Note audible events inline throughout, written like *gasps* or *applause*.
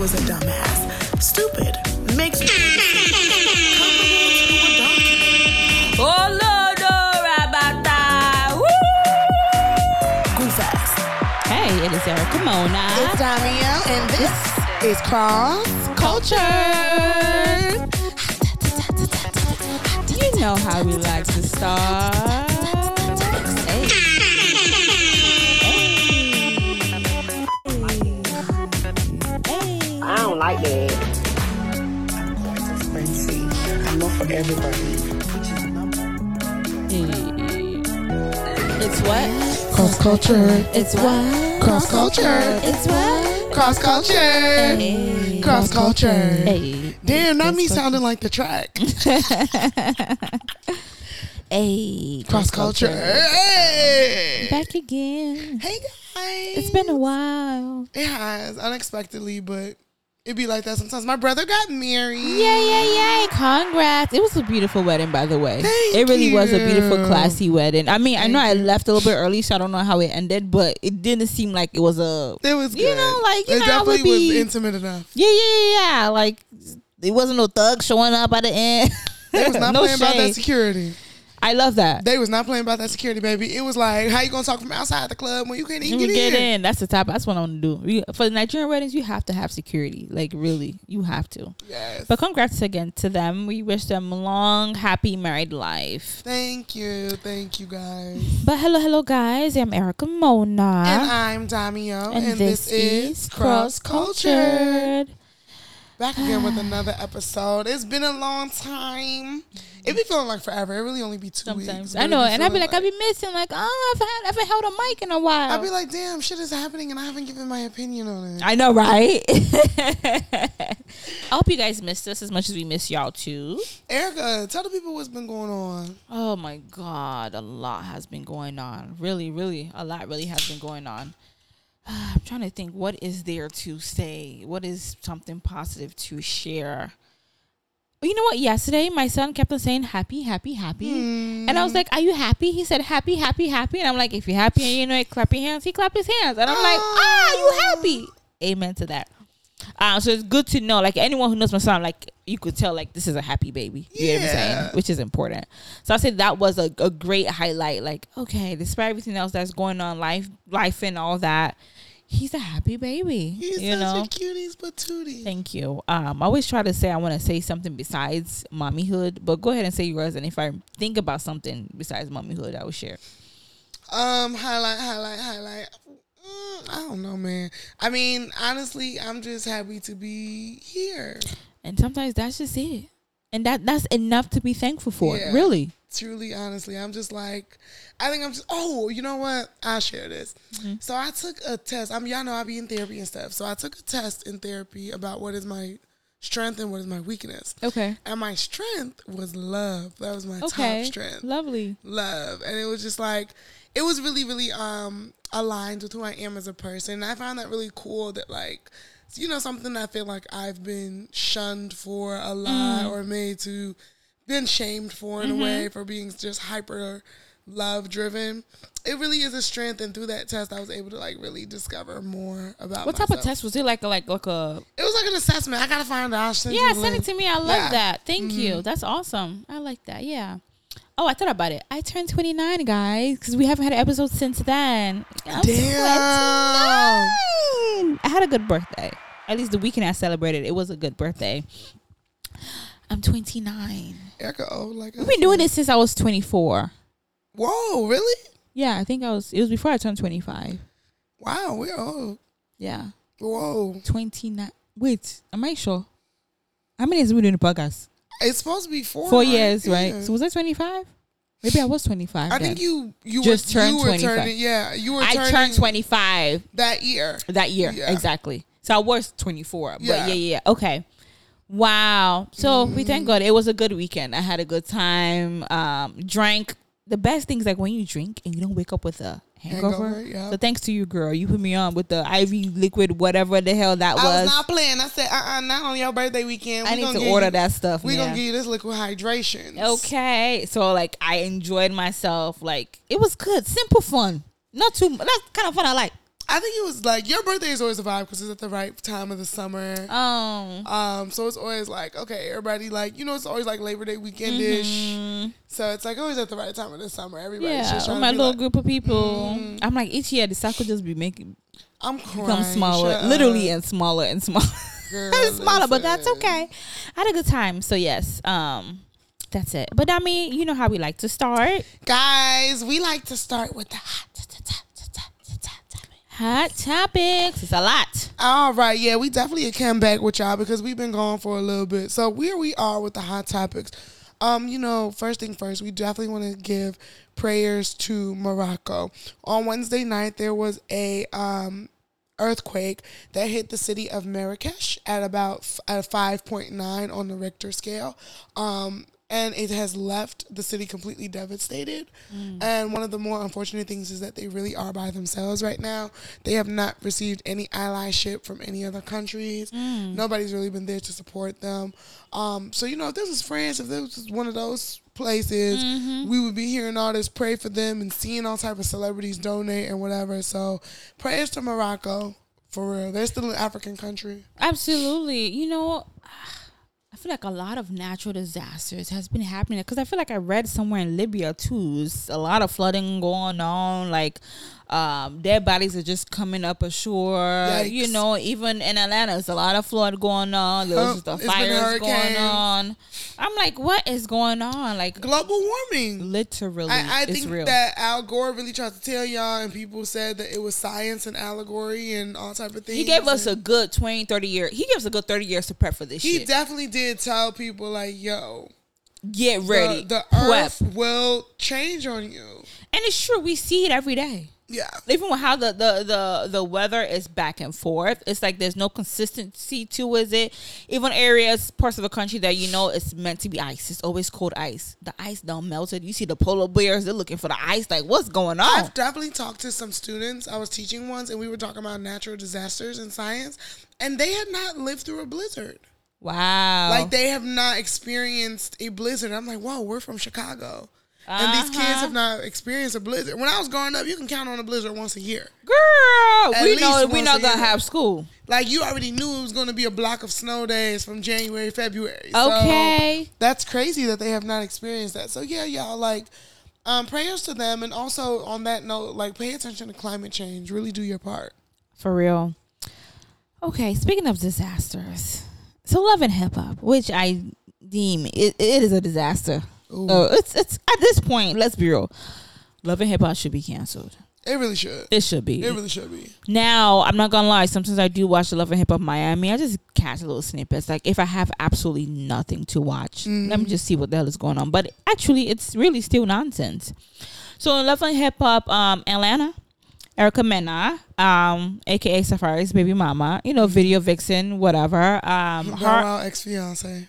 was a dumbass. Stupid. Makes me comparable to a donkey. Oh Lord, Rabata. Woo! Goof ass. Hey, it is Erica Mona. It's Damio, and this is Cross Culture. You know how we like to start. Like that. I'm not for everybody. Hey. It's what? Cross Culture. It's what? Cross Culture. It's what? Cross Culture. Hey. Cross Culture. Hey. Damn, not me sounding like the track. *laughs* Hey. Cross Culture. Hey. Back again. Hey guys. It's been a while. It has unexpectedly, but it be like that sometimes. My brother got married. Yay, yay, yay. Congrats. It was a beautiful wedding, by the way. Thank it really was a beautiful, classy wedding. I mean, I Thank know I left a little bit early, so I don't know how it ended, but it didn't seem like it was a. It was You good. know, like, you it know, it would definitely was be- intimate enough. Yeah, yeah, yeah, yeah. Like, it wasn't no thug showing up at the end. They was *laughs* not no playing about that security. I love that. They was not playing about that security, baby. It was like, how you gonna talk from outside the club when you can't even You get, get in? in. That's the type. That's what I want to do. We- For the Nigerian weddings, you have to have security. Like, really, you have to. Yes. But congrats again to them. We wish them a long, happy married life. Thank you, thank you guys. But hello, hello, guys. I'm Erica Mona. and I'm Damio, and, and this, is Cross Culture. Cultured. Back again with another episode. It's been a long time. It be feeling like forever. It really only be two Sometimes weeks. I know, and I'd be feeling like, I'd be missing, like, oh, I've had, I haven't held a mic in a while. I'd be like, damn, shit is happening, and I haven't given my opinion on it. I know, right? *laughs* I hope you guys missed us as much as we miss y'all too. Erica, tell the people what's been going on. Oh my god, a lot has been going on. Really, really, a lot really has been going on. *sighs* I'm trying to think what is there to say? What is something positive to share? You know what? Yesterday, my son kept on saying happy, happy, happy. And I was like, Are you happy? He said happy, happy, happy. And I'm like, If you're happy and you know it, clap your hands. He clapped his hands. And I'm like, Ah, you happy. Amen to that. Uh, so it's good to know, like anyone who knows my son, like you could tell, like this is a happy baby. You know what I'm Yeah. saying? Which is important. So I said that was a, a great highlight. Like, okay, despite everything else that's going on, life, life, and all that, he's a happy baby. He's you such know. a cuties patootie. Thank you. Um, I always try to say I want to say something besides mommyhood, but go ahead and say yours. And if I think about something besides mommyhood, I will share. Um, highlight, highlight, highlight. Mm, I don't know, man. I mean, honestly, I'm just happy to be here. And sometimes that's just it, and that that's enough to be thankful for. Yeah. Really. Truly, honestly, I'm just like, I think I'm just. Oh, you know what? I'll share this. Mm-hmm. So I took a test. I'm y'all know I be in therapy and stuff. So I took a test in therapy about what is my strength and what is my weakness. Okay. And my strength was love. That was my Okay. top strength. Lovely. love and it was just like it was really really um aligned with who i am as a person and i found that really cool that like you know something i feel like i've been shunned for a lot mm. or made to been shamed for in a mm-hmm. way for being just hyper love driven it really is a strength and through that test i was able to like really discover more about What type of test was it? Like a like like a it was like an assessment i gotta find out I'll send you yeah. Send it to me. I love Yeah. that. Thank you. Mm-hmm. That's awesome. I like that. Yeah. Oh, I thought about it. I turned 29, guys, because we haven't had an episode since then. I'm Damn. 29. I had a good birthday. At least the weekend I celebrated, it was a good birthday. I'm 29. Erica, oh, like We've been doing this since I was 24. Whoa, really? Yeah, I think I was. It was before I turned 25. Wow, we're old. Yeah, Whoa. 29. Wait, am I sure? How many years have we doing the podcast? It's supposed to be four. Four right? years, right? Yeah. So was I 25? Maybe I was 25. I then. think you you Just were, turned you were 25. turning yeah you were I turned 25 that year. that year. Yeah. Exactly. So I was 24. But Yeah. yeah, yeah. Okay. Wow. So we thank God it was a good weekend. I had a good time. Um, drank. The best things like when you drink and you don't wake up with a hangover. Hangover, yeah. So thanks to you, girl. You put me on with the IV liquid, whatever the hell that was. I was. not playing. I said, uh, uh not on your birthday weekend. I need gonna order you- that stuff. We gonna give you this liquid hydration. Okay. So like I enjoyed myself. Like it was good. Simple fun. Not too that's kind of fun I like. I think it was like your birthday is always a vibe because it's at the right time of the summer. Um, Um, so it's always like okay, everybody like you know it's always like Labor Day weekendish. mhm. So it's like always at the right time of the summer. Everybody's yeah, just trying my little like, group of people. Mm. I'm like each year the cycle just be making I'm crying. become smaller, Shut literally up. and smaller and smaller. Girl, *laughs* smaller, but that's okay. I had a good time. So yes, um, that's it. But I mean, you know how we like to start. Guys, we like to start with the hot. Hot topics. It's a lot. All right, yeah, we definitely came back with y'all because we've been gone for a little bit. So here we are with the hot topics. Um, you know, first thing first, we definitely want to give prayers to Morocco. On Wednesday night, there was a um earthquake that hit the city of Marrakesh at about f- at 5.9 on the Richter scale. Um, and it has left the city completely devastated. Mm. And one of the more unfortunate things is that they really are by themselves right now. They have not received any allyship from any other countries. Mm. Nobody's really been there to support them. Um, so you know, if this was France, if this was one of those places, mm-hmm. we would be hearing all this pray for them and seeing all type of celebrities donate and whatever. So prayers to Morocco for real. They're still an African country. Absolutely. You know, I feel like a lot of natural disasters has been happening because I feel like I read somewhere in Libya too. a lot of flooding going on. Like, um, dead bodies are just coming up ashore. Yikes. You know, even in Atlanta, there's a lot of flood going on. There's just the fires going on. I'm like, what is going on? Like, Global warming. literally, I, I think real. that Al Gore really tried to tell y'all, and people said that it was science and allegory and all type of things. he gave us a good 20, 30 years. He gave us a good 30 years to prep for this He shit. definitely did tell people like, "Yo, Get ready. the, the Prep. earth will change on you." And it's true. We see it every day. Yeah, even with how the, the the the weather is back and forth it's like there's no consistency to is it even areas parts of the country that you know it's meant to be ice it's always cold ice the ice don't melt it you see the polar bears they're looking for the ice like what's going on I've definitely talked to some students. I was teaching once, and we were talking about natural disasters in science, and they had not lived through a blizzard. wow Like they have not experienced a blizzard. I'm like, whoa, we're from Chicago. And these kids Uh-huh. have not experienced a blizzard. When I was growing up, you can count on a blizzard once a year. girl At we know we once not gonna year. have school Like you already knew it was going to be a block of snow days from January, February. So okay that's crazy that they have not experienced that. So yeah, y'all like um, prayers to them, and also on that note, like pay attention to climate change. Really do your part. for real okay speaking of disasters so love and hip hop which i deem it, it is a disaster Ooh. it's it's at this point let's be real love and hip hop should be canceled It really should. It should be. It really should be. now, I'm not gonna lie. Sometimes I do watch the Love and Hip Hop Miami. I just catch a little snippets. Like if I have absolutely nothing to watch, let me just see what the hell is going on. But actually, it's really still nonsense. So in Love and Hip Hop, um, Atlanta, Erica Mena, um, aka Safaree's baby mama, you know, video vixen, whatever. Um, her Wow ex fiance.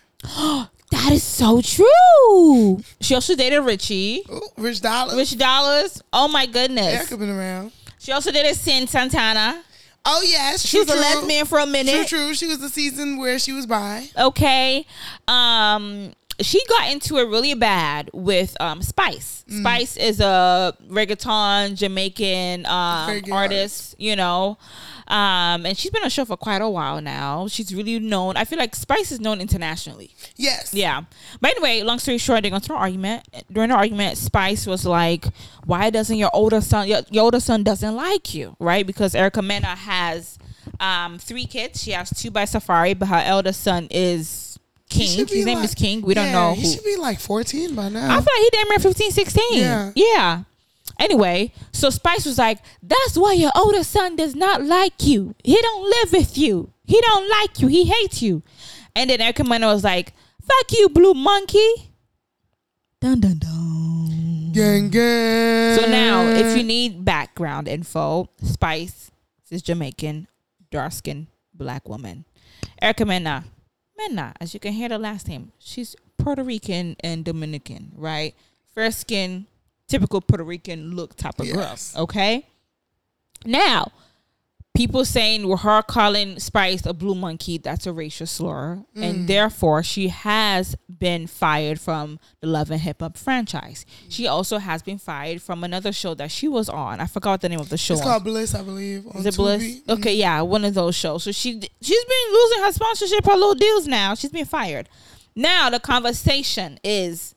That is so true. She also dated Richie, Rich Dollar. Rich Dollaz. Oh my goodness. Erica been around. She also dated Cyn Santana. Oh yes, She true, was a lesbian for a minute. True, true. She was the season where she was by. okay um she got into it really bad with um spice Mm. spice is a reggaeton jamaican um Very good artist you know um and she's been on show for quite a while now she's really known i feel like spice is known internationally Yes. yeah. But anyway, long story short, they got into an argument. During the argument, Spice was like, "Why doesn't your older son, your, your older son, doesn't like you, right? Because Erica Mena has um, three kids. She has two by Safaree, but her elder son is King. His name like- is King. We don't yeah, know He who. should be like 14 by I now. feel like he damn near 15, 16. Yeah. Yeah. Anyway, so Spice was like, "That's why your older son does not like you. He don't live with you. He don't like you. He hates you." And then Erica Mena was like, "Fuck you, blue monkey." Dun dun dun. gang, gang. So now, if you need background info, Spice is Jamaican, dark skinned black woman. Erica Mena, Mena, as you can hear the last name, she's Puerto Rican and Dominican, right? Fair skin, typical Puerto Rican look type of Yes. girl. Okay. Now, people saying well, her calling Spice a blue monkey, that's a racial slur. Mm. And therefore, she has been fired from the Love and Hip Hop franchise. She also has been fired from another show that she was on. I forgot the name of the show. It's called Bliss, I believe. On Is it Bliss? Tubi. Okay, yeah, one of those shows. So she she's been losing her sponsorship, her little deals now. She's been fired. Now the conversation is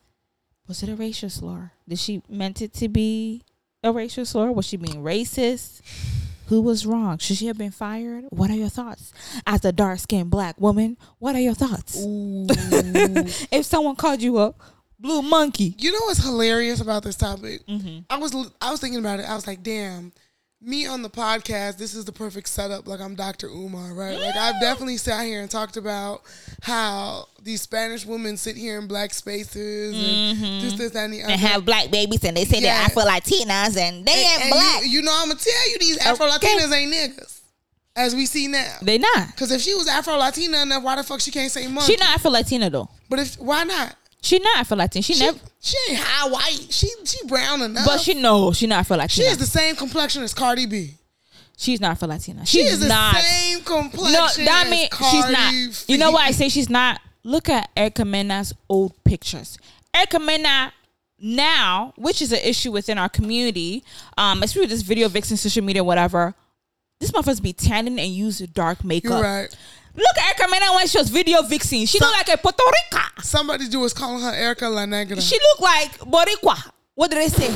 was it a racial slur? Did she meant it to be a racial slur? Was she being racist? Who was wrong? Should she have been fired? What are your thoughts? As a dark skinned black woman, what are your thoughts? *laughs* If someone called you a blue monkey. you know what's hilarious about this topic? Mm-hmm. I was I was thinking about it. I was like, damn, me on the podcast, this is the perfect setup. Like I'm Dr. Umar, right? Like I've definitely sat here and talked about how these Spanish women sit here in black spaces and mm-hmm. this, this, that, and the other. And have black babies and they say Yeah. they're Afro Latinas and they ain't And black. You, you know, I'm gonna tell you, these Afro Latinas ain't niggas, as we see now. they not. Because if she was Afro Latina enough, why the fuck she can't say monkey? She not Afro Latina though. But if why not? She not Afro Latina. She, She, never. she ain't high white. She she brown enough. But she no, she not Afro she Latina. has the same complexion as Cardi B. she's not Afro Latina. She She's is the not. same complexion. No, that means she's not. You know why I say she's not? Look at Erica Mena's old pictures. Erica Mena now, which is an issue within our community, um, especially with this video vixen, social media, whatever. This motherfuckers be tanning and use dark makeup. You're right. Look at Erica Mena when she was video vixen. She look like a Puerto Rica. Somebody do is calling her Erica La Negra. She look like Boricua. What did they say?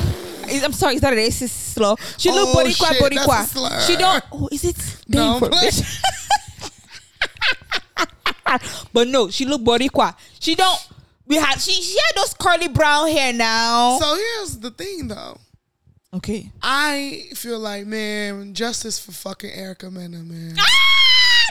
I'm sorry, is that a racist slow? She look Oh, Boricua, shit, Boricua. slur. She don't. Oh, is it? No, *laughs* but no, she look Boricua. She don't. We had she she had those curly brown hair now. so here's the thing, though. okay. I feel like, man, justice for fucking Erica Mena, man. Ah,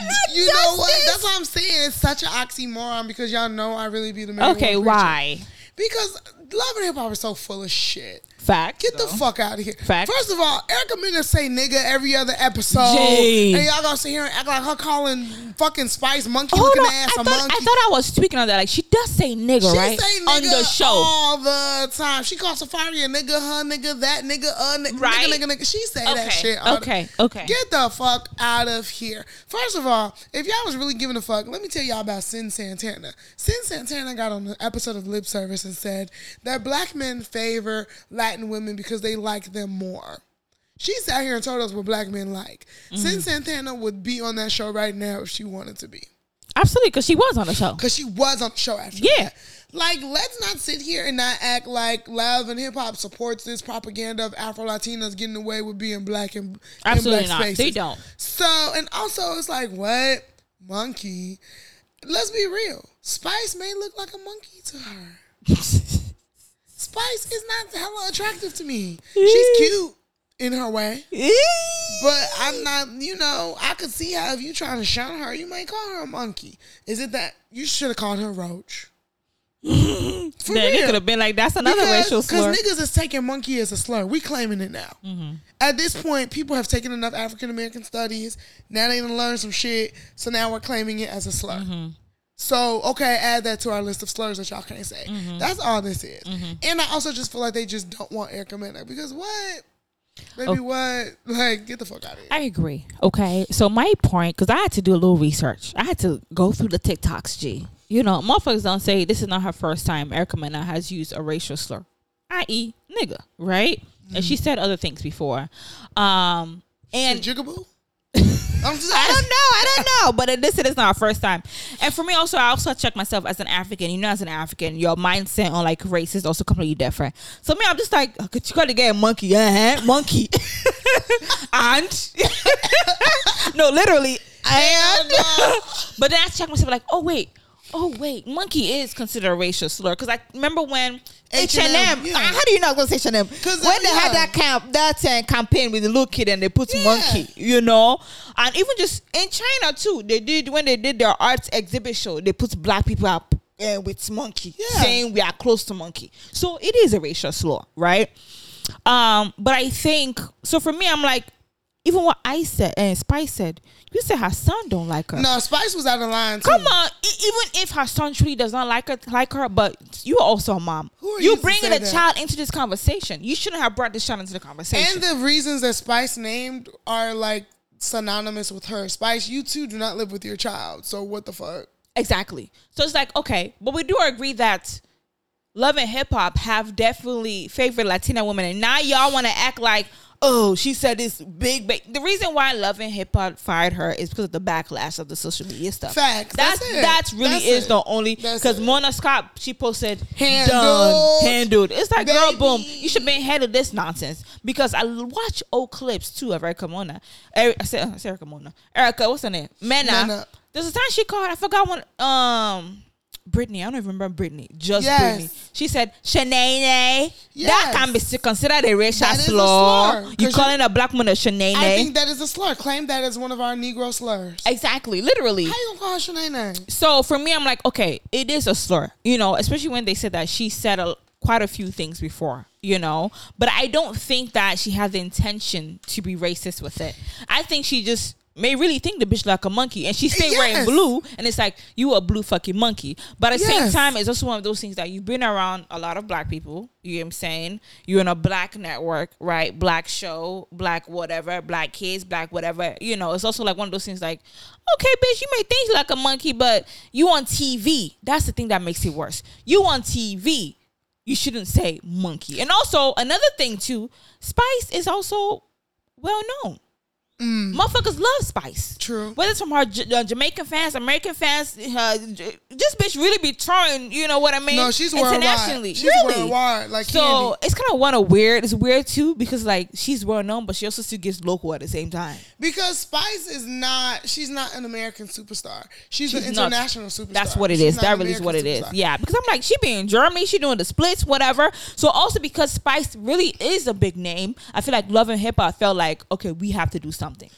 not You know what? That's what I'm saying. It's such an oxymoron because y'all know I really be the man. Okay, why? Because Love and Hip Hop is so full of shit. Fact. Get the fuck out of here. Fact. First of all, Erica Mena say nigga every other episode. Jay. And y'all gonna sit here and act like her calling fucking Spice monkey Hold looking on. ass I a thought, monkey. I thought I was tweaking on that. Like she does say nigga, she right? say nigga on the show. all the time. She calls Safaree a nigga, her nigga, that nigga, uh, nigga, Right. nigga, nigga, nigga. She say that shit. all the- okay, okay. Get the fuck out of here. First of all, if y'all was really giving a fuck, let me tell y'all about Cyn Santana. Cyn Santana got on an episode of Lip Service and said that black men favor Latin women because they like them more. She sat here and told us what black men like. Mm-hmm. Cyn Santana would be on that show right now if she wanted to be. Absolutely, because she was on the show. Because she was on the show after Yeah. that. Like, let's not sit here and not act like love and hip hop supports this propaganda of Afro Latinas getting away with being black and in Absolutely black not. spaces. They don't. So, and also, it's like, what monkey? Let's be real. Spice may look like a monkey to her. *laughs* Spice is not hella attractive to me. She's cute in her way, but I'm not. You know, I could see how if you trying to shun her, you might call her a monkey. Is it that you should have called her roach? *laughs* For Then it could have been like that's another racial slur. Because niggas is taking monkey as a slur. We claiming it now. Mm-hmm. At this point, people have taken enough African American studies. Now they done learned some shit. So now we're claiming it as a slur. Mm-hmm. So okay, add that to our list of slurs that y'all can't say. Mm-hmm. That's all this is. And I also just feel like they just don't want Erica Mena because what? Baby, Oh. what? Like, get the fuck out of here. I agree. Okay, so my point, because I had to do a little research. I had to go through the TikToks. G, you know, motherfuckers don't say this is not her first time. Erica Mena has used a racial slur, i.e., nigga, right? And she said other things before. Um, and Jigaboo? I'm just I don't know. I don't know. But it- this is not our first time. And for me, also, I also check myself as an African. You know, as an African, your mindset on like race is also completely different. So me, I'm just like, oh, could you the guy a monkey? Uh-huh, monkey. *laughs* and *laughs* no, literally, and. *laughs* but then I check myself like, oh wait. Oh wait, monkey is considered a racial slur because I remember when H and M. How do you not go to H and M? 'Cause, When they uh, had that camp, that uh, campaign with the little kid and they put monkey, you know, and even just in China too, they did when they did their arts exhibit show, they put black people up uh, with monkey, Yeah. saying we are close to monkey. So it is a racial slur, right? Um, but I think so. For me, I'm like, even what I said and Spice said, you said her son don't like her. No, Spice was out of line too. Come on, even if her son truly does not like her, like her, but you are also a mom. Who are you you bringing a child into this conversation. You shouldn't have brought this child into the conversation. And the reasons that Spice named are like synonymous with her. Spice, you too do not live with your child. So what the fuck? Exactly. So it's like, okay, but we do agree that love and hip hop have definitely favored Latina women. And now y'all want to act like, oh, she said this big, big. The reason why love and hip hop fired her is because of the backlash of the social media stuff. Facts. That's That's that's really That's is it. the only because. Mona Scott she posted Handled. done handled. It's like girl, boom. You should be ahead of this nonsense because I watch old clips too of Erica Mona. Eri- I said, I said Erica Mona. Erica, what's her name? Mena. Mena. There's a time she called. I forgot one. Um. Brittany, I don't even remember Brittany. Just Yes. Brittany. She said, "Shanae." That can be considered a racial That is a slur. slur, You calling a black woman a Shanae? I think that is a slur. Claim that as one of our Negro slurs. exactly, literally. How you gonna call her So for me, I'm like, okay, it is a slur, you know, especially when they said that she said a, quite a few things before, you know, but I don't think that she had the intention to be racist with it. I think she just may really think the bitch like a monkey, and she stay wearing blue, and it's like you a blue fucking monkey. But at the same time, it's also one of those things that you've been around a lot of black people. You know what I'm saying? You're in a black network, right? Black show, black whatever, black kids, black whatever. You know, it's also like one of those things like, okay, bitch, you may think like a monkey, but you on TV. That's the thing that makes it worse. You on TV. You shouldn't say monkey. And also another thing too, Spice is also well known. Motherfuckers love Spice. Mm. True. Whether it's from her J- uh, Jamaican fans, American fans, uh, j- this bitch really be touring. You know what I mean? No, she's worldwide. internationally. She's really? worldwide, like so candy. it's kind of one of weird. It's weird too because like she's well known, but she also still gets local at the same time. Because Spice is not, she's not an American superstar. She's, an She's not- international superstar. That's what it is. That an really is what it is. Yeah, because I'm like, she be in Germany, she doing the splits, whatever. So also because Spice really is a big name, I feel like Love and Hip Hop felt like, okay, we have to do something.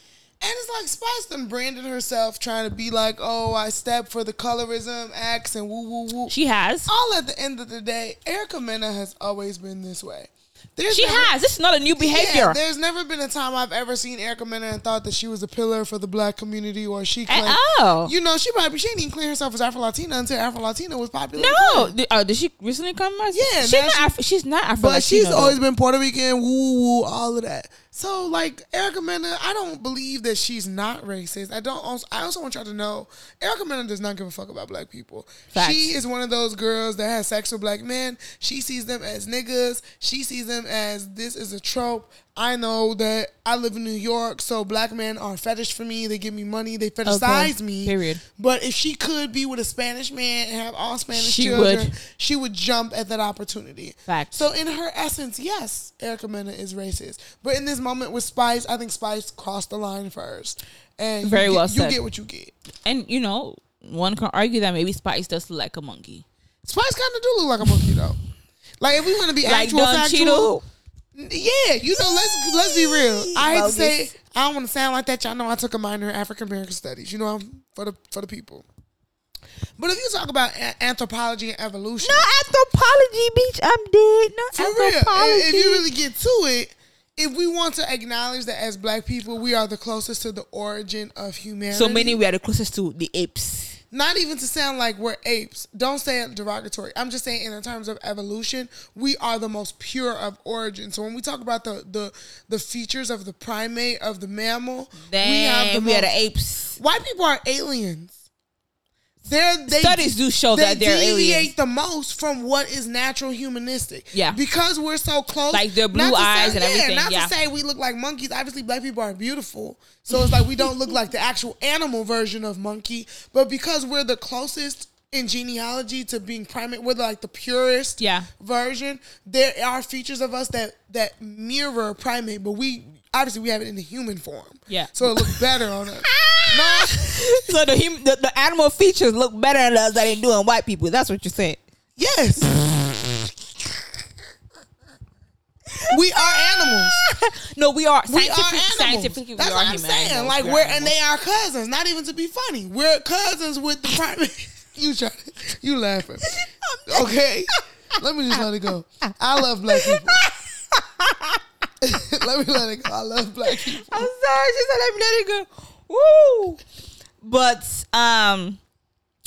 And it's like Spice done branded herself trying to be like, oh, I step for the colorism acts and woo woo woo. She has. All at the end of the day, Erica Mena has always been this way. There's She never- has. This is not a new behavior. Yeah, there's never been a time I've ever seen Erica Mena and thought that she was a pillar for the black community or she claimed, all. You know, she probably she didn't even claim herself as Afro Latina until Afro Latina was popular. No, did, uh, did she recently come? As, Yeah, she's not. she- Afro, she's not Afro. But she's always been Puerto Rican, woo woo, all of that. So like Erica Mena, I don't believe that she's not racist. I don't. Also, I also want y'all to know, Erica Mena does not give a fuck about black people. Facts. She is one of those girls that has sex with black men. She sees them as niggas. She sees them as this is a trope. I know that I live in New York, so black men are fetish for me. They give me money. They fetishize me. period. But if she could be with a Spanish man and have all Spanish She children, would. she would jump at that opportunity. Facts. So in her essence, yes, Erica Mena is racist. But in this moment with Spice, I think Spice crossed the line first. And you Very get- well You get what you get. and you know, one can argue that maybe Spice does look like a monkey, Spice kind of do look like a monkey though. Like if we want to be like actual Don factual, Cheadle. Yeah, you know, let's let's be real. I hate to Bogus. say, I don't want to sound like that. Y'all know I took a minor in African American studies. You know, I'm for the for the people. But if you talk about a- anthropology and evolution, Not anthropology, bitch. I'm dead. No For real. If, if you really get to it, if we want to acknowledge that as black people, we are the closest to the origin of humanity. so many we are the closest to the apes. Not even to sound like we're apes. Don't say it derogatory. I'm just saying in terms of evolution, we are the most pure of origin. So when we talk about the the, the features of the primate of the mammal, we have the we are the apes. White people are aliens. They're, they Studies do show that they're deviate aliens. the most from what is natural humanistic. Yeah. because we're so close. Like their blue eyes say- and everything, Not yeah. to say we look like monkeys. Obviously, black people are beautiful, so it's like we don't look like the actual animal version of monkey. But because we're the closest in genealogy to being primate, we're like the purest Yeah. version. There are features of us that that mirror primate, but we obviously we have it in the human form. Yeah. so it looks better on us. *laughs* no. so the, hum- the the animal features look better than us than they do on white people. That's what you're saying. Yes. we are animals. *laughs* no, we are We are scientific, animals. scientifically. That's we what are I'm human saying. animals. Like We are we're and animals. they are cousins. Not even to be funny. We're cousins with the primate. *laughs* you try, you laughing? Okay. Let me just let it go. I love black people. *laughs* let me let it go. I love black people. I'm sorry. She said, "Let me let it go." Woo! But um,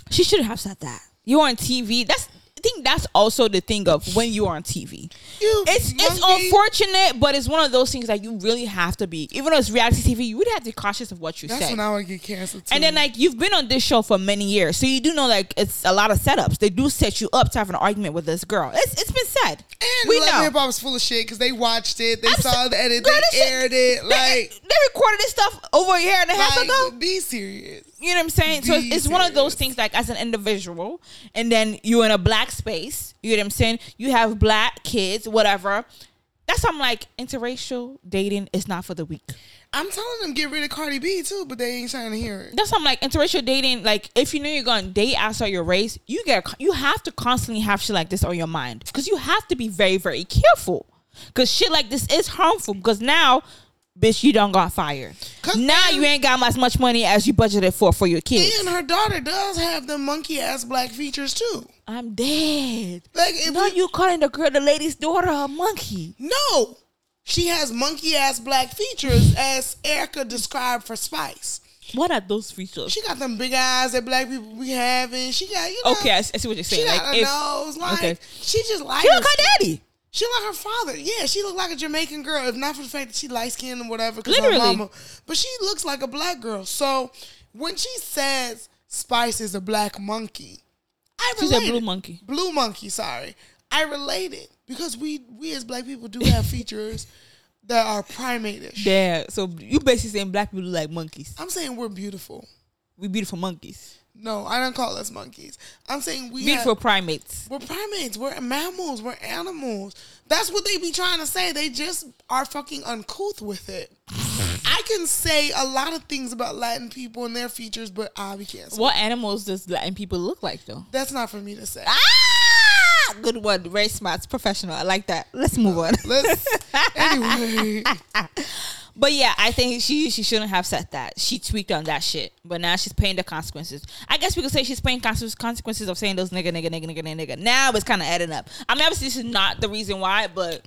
she should have said that. You're on TV? That's think that's also the thing of when you're on TV. You It's it's unfortunate, but it's one of those things that you really have to be. Even though it's reality TV, you would have to be cautious of what you That's say. That's when I would get canceled. Too. And then like you've been on this show for many years, so you do know like it's a lot of setups. They do set you up to have an argument with this girl. It's it's been said. and we know. Hip Hop was full of shit because they watched it, they I'm saw so- the edit, Girl, they this shit- aired it. They, Like, they recorded this stuff over a year and a half like ago. be serious. You know what I'm saying? So it's, it's one of those things like as an individual, and then you're in a black space. You know what I'm saying? You have black kids, whatever. That's why I'm like interracial dating is not for the weak. I'm telling them get rid of Cardi B too, but they ain't trying to hear it. That's why I'm like interracial dating. Like if you know you're going to date outside your race, you get you have to constantly have shit like this on your mind because you have to be very very careful because shit like this is harmful. Because now, bitch, you don't got fired. Now you ain't got as much money as you budgeted for for your kids. And her daughter does have the monkey ass black features too. I'm dead. Like if No, we- you calling the girl, the lady's daughter, a monkey. no, she has monkey ass black features as Erica described for Spice. What are those features? She got them big eyes that black people be having. She got you know. okay, I, see what you're She saying. got Like a if nose. Like okay. she just like she look her daddy. She like her father. Yeah, she look like a Jamaican girl. If not for the fact that she light skinned and whatever, Literally. mama. But she looks like a black girl. So when she says Spice is a black monkey, I relate. She's a blue monkey. Blue monkey. Sorry, I related because we we as black people do have features that are primate-ish. Yeah. So you basically saying black people look like monkeys. I'm saying we're beautiful. We beautiful monkeys. No, I don't call us monkeys. I'm saying we have, Beautiful primates. We're primates. We're mammals. We're animals. That's what they be trying to say. They just are fucking uncouth with it. *laughs* I can say a lot of things about Latin people and their features, but I be canceled. What animals does Latin people look like though? That's not for me to say. Ah, good one. Very smart. It's professional. I like that. Let's move on. Let's *laughs* anyway. *laughs* But yeah, I think she she shouldn't have said that. She tweaked on that shit, but now she's paying the consequences. I guess we could say she's paying consequences of saying those nigga nigga nigga nigga nigga. nigga. Now it's kind of adding up. I mean, obviously this is not the reason why, but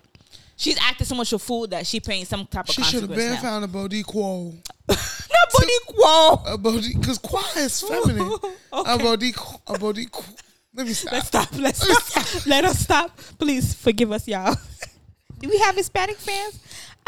she's acting so much a fool that she paying some type of consequences. She should have been now. found a Bodie Quo. *laughs* Nobody quo. A Bodie, because Qua is *laughs* feminine. okay. A Okay. A. Quo. Let me stop. Let's stop. Let's stop. *laughs* Let us stop. Please forgive us, y'all. Do we have Hispanic fans?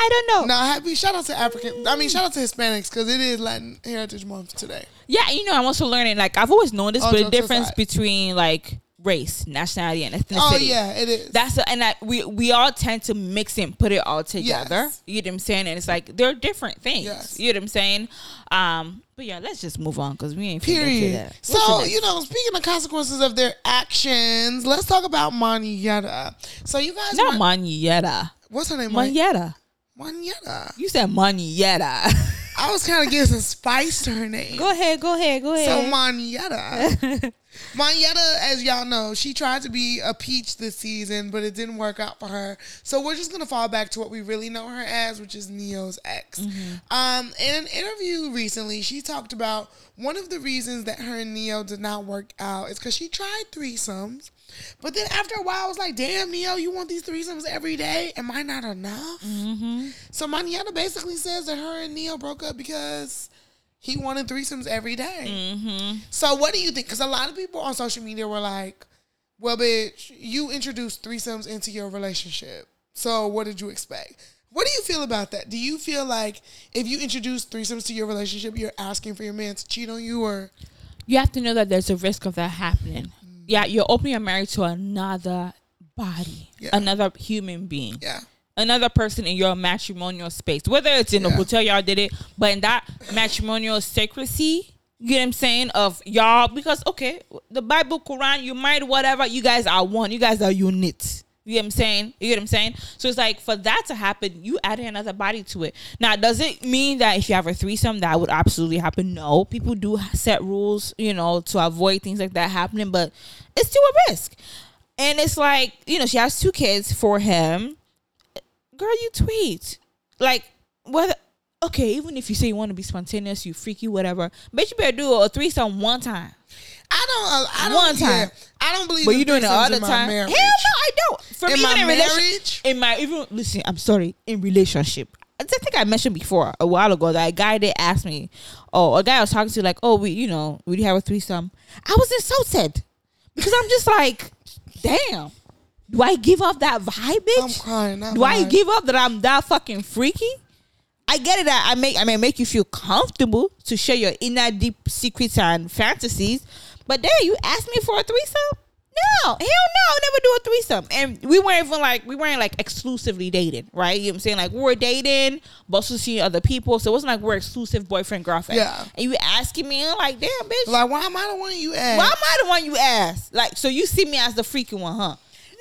I don't know. Now, happy shout out to African. I mean, shout out to Hispanics because it is Latin Heritage Month today. Yeah, you know, I'm also learning. Like I've always known this, but the difference aside. between like race, nationality, and ethnicity. Oh yeah, it is. That's a, and that we we all tend to mix and put it all together. Yes. You know what I'm saying? And it's like they're different things. Yes. You know what I'm saying? Um, but yeah, let's just move on because we ain't Period. that. So, you know, speaking of consequences of their actions, let's talk about Monyetta. So, you guys, not Monyetta. what's her name? Mani- Monyetta. Monyetta. You said Monyetta. I was kind of getting some spice to her name. go ahead. Go ahead. Go ahead. So. Monyetta. Monyetta, as y'all know, she tried to be a peach this season, but it didn't work out for her. So we're just gonna fall back to what we really know her as, which is Ne-Yo's ex. Um, in an interview recently, she talked about one of the reasons that her and Ne-Yo did not work out is because she tried threesomes, but then after a while, I was like, "Damn, Ne-Yo, you want these threesomes every day? Am I not enough?" So Monyetta basically says that her and Ne-Yo broke up because he wanted threesomes every day. Mm-hmm. So what do you think? Because a lot of people on social media were like, "Well, bitch, you introduced threesomes into your relationship. So what did you expect?" What do you feel about that? Do you feel like if you introduce threesomes to your relationship, you're asking for your man to cheat on you, or you have to know that there's a risk of that happening. Yeah, you're opening your marriage to another body, Yeah. another human being. yeah, another person in your matrimonial space, whether it's in the Yeah. hotel y'all did it, but in that matrimonial secrecy, you know what I'm saying, of y'all, because okay, the Bible, Quran, you might whatever, you guys are one, you guys are unit. You know what I'm saying? You get what I'm saying? So it's like for that to happen, you adding another body to it. Now, does it mean that if you have a threesome, that would absolutely happen? No. People do set rules, you know, to avoid things like that happening, but it's still a risk. And it's like, you know, she has two kids for him girl, you tweet. Like, whether, okay, even if you say you want to be spontaneous, you freaky, whatever, but you better do a threesome one time. I don't. uh, I don't. One time. yeah, I don't believe. But you doing it all the time? marriage. Hell no, I don't. For In me, my in marriage? in my even listen, I'm sorry, in relationship. I think I mentioned before a while ago that a guy did ask me, oh, a guy I was talking to, like, oh, we, you know, we have a threesome. I was insulted because I'm just like, damn. Do I give off that vibe, bitch? I'm crying. Not Do I give up that I'm that fucking freaky? I get it that I make I may make you feel comfortable to share your inner deep secrets and fantasies, but then you asked me for a threesome? No, hell no, never do a threesome. And we weren't even like we weren't like exclusively dating, right? You know what I'm saying? Like we were dating, but also seeing other people. So it wasn't like we're exclusive boyfriend, girlfriend. Yeah. And you asking me, I'm like, damn, bitch. Like, why am I the one you ask? why am I the one you ask? Like, so you see me as the freaking one, huh?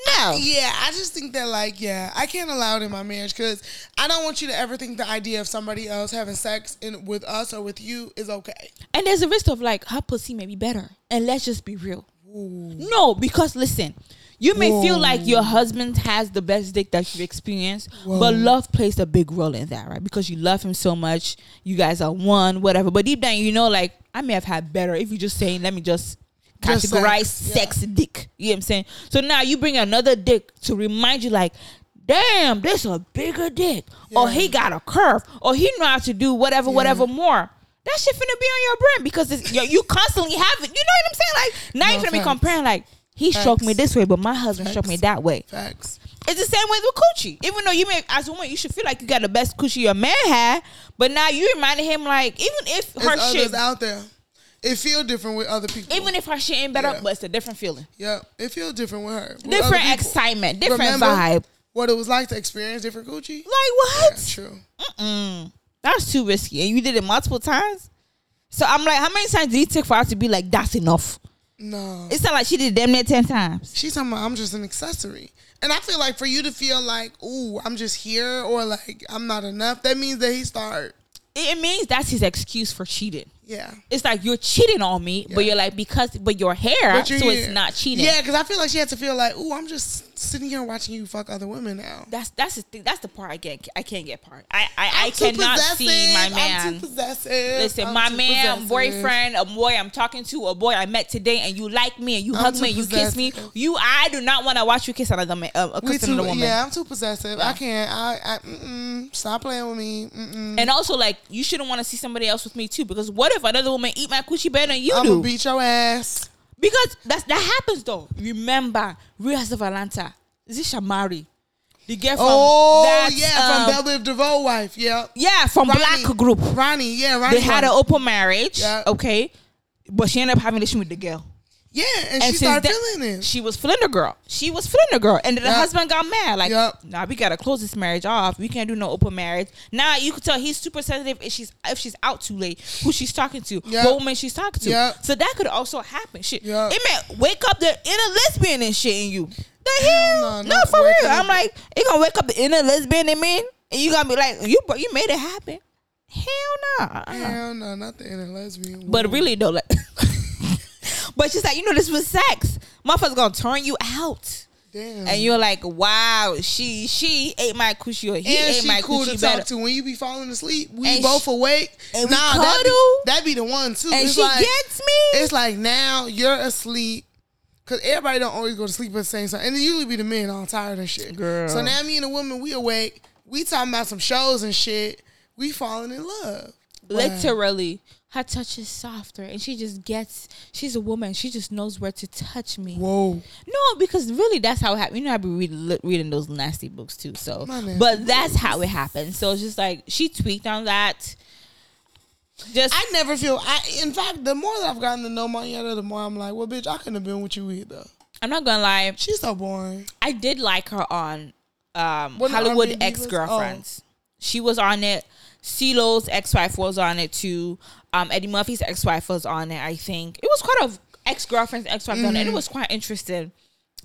No. Yeah, I just think that like, yeah, I can't allow it in my marriage because I don't want you to ever think the idea of somebody else having sex in with us or with you is okay. And there's a risk of like her pussy may be better. And let's just be real. No, because listen, you may feel like your husband has the best dick that you've experienced, but love plays a big role in that, right? Because you love him so much, you guys are one, whatever. But deep down, you know, like I may have had better if you're just saying, let me just Just categorize sex, yeah. dick. You know what I'm saying? So now you bring another dick to remind you, like, damn, this a bigger dick, or he got a curve, or he know how to do whatever, whatever more. That shit finna be on your brain because it's, you, you constantly have it. You know what I'm saying? Like now No, you're finna be facts. comparing. Like he stroked me this way, but my husband stroked me that way. Facts. It's the same way with coochie. Even though you may, as a woman, you should feel like you got the best coochie your man had, but now you reminded him like, even if her shit, out there. It feel different with other people. even if her shit ain't better, Yeah. but it's a different feeling, yeah, it feel different with her. With different excitement, different Remember vibe. What it was like to experience different coochie. Like what? Yeah, true. Mm, that's too risky, and you did it multiple times. So I'm like, how many times did it take for her to be like, that's enough? No. It's not like she did damn near ten times. She's talking about I'm just an accessory. And I feel like for you to feel like, ooh, I'm just here or like I'm not enough, that means that he start. It means that's his excuse for cheating. Yeah. It's like you're cheating on me, but you're like because but your hair, But so it's not cheating. Yeah, because I feel like she had to feel like, ooh, I'm just sitting here watching you fuck other women now. That's that's the thing. That's the part I get. I can't get part. I I, I I'm cannot see my man. I'm too possessive. Listen, I'm my man, possessive. boyfriend, a boy I'm talking to, a boy I met today, and you like me and you hug me and you kiss me. You, I do not want to watch you kiss another man, uh, kiss too, another woman. yeah, I'm too possessive. I can't. I, I stop playing with me. Mm-mm. And also, like, you shouldn't want to see somebody else with me too, because what if another woman eat my coochie better than you I'm do? gonna beat your ass. Because that's that happens though. Remember, House of Atlanta. Is it Shamari? The girl from Oh that, yeah, um, from Bell Biv DeVoe wife. Yeah, yeah, from Ronnie. Black Group. Ronnie. Yeah, Ronnie. They had an open marriage, Yeah. okay, but she ended up having this with the girl. Yeah, and, And she started feeling it. She was the girl. She was the girl, and then the Yep. husband got mad. Like, Yep. nah, we gotta close this marriage off. We can't do no open marriage. Now you can tell he's super sensitive if she's if she's out too late, who she's talking to, Yep. what woman she's talking to. Yep. So that could also happen. Shit, Yep. it may wake up the inner lesbian and shit in you. The Hell hell, no, no, for real. I'm like, it gonna wake up the inner lesbian in me, and you gonna be like, you you made it happen. Hell no. Uh-uh. Hell no, not the inner lesbian. But really though, like, *laughs* but she's like, you know, this was sex. Motherfuckers gonna turn you out, damn. and you're like, wow, she she ate my coochie or he and ate she my cool coochie to better. talk to when you be falling asleep. We And both she- awake. and we nah, that be, cuddle. that be the one too. And it's she like, gets me. It's like now you're asleep. Cause everybody don't always go to sleep at the same time, and it usually be the men all tired and shit. Girl. So now me and the woman, we awake. We talking about some shows and shit. We falling in love. Wow. Literally, her touch is softer, and she just gets. She's a woman. She just knows where to touch me. Whoa. No, because really, that's how it happened. You know, I be reading li- reading those nasty books too. So, but that's how it happened. So it's just like she tweaked on that. Just I never feel. I in fact, the more that I've gotten to know Marietta, the more I'm like, well, bitch, I couldn't have been with you either. I'm not gonna lie. She's so boring. I did like her on um, Hollywood R&B ex girlfriends. She was on it. CeeLo's ex wife was on it too. Um, Eddie Murphy's ex wife was on it. I think it was quite a ex girlfriend's ex wife on it. And Mm-hmm. it was quite interesting.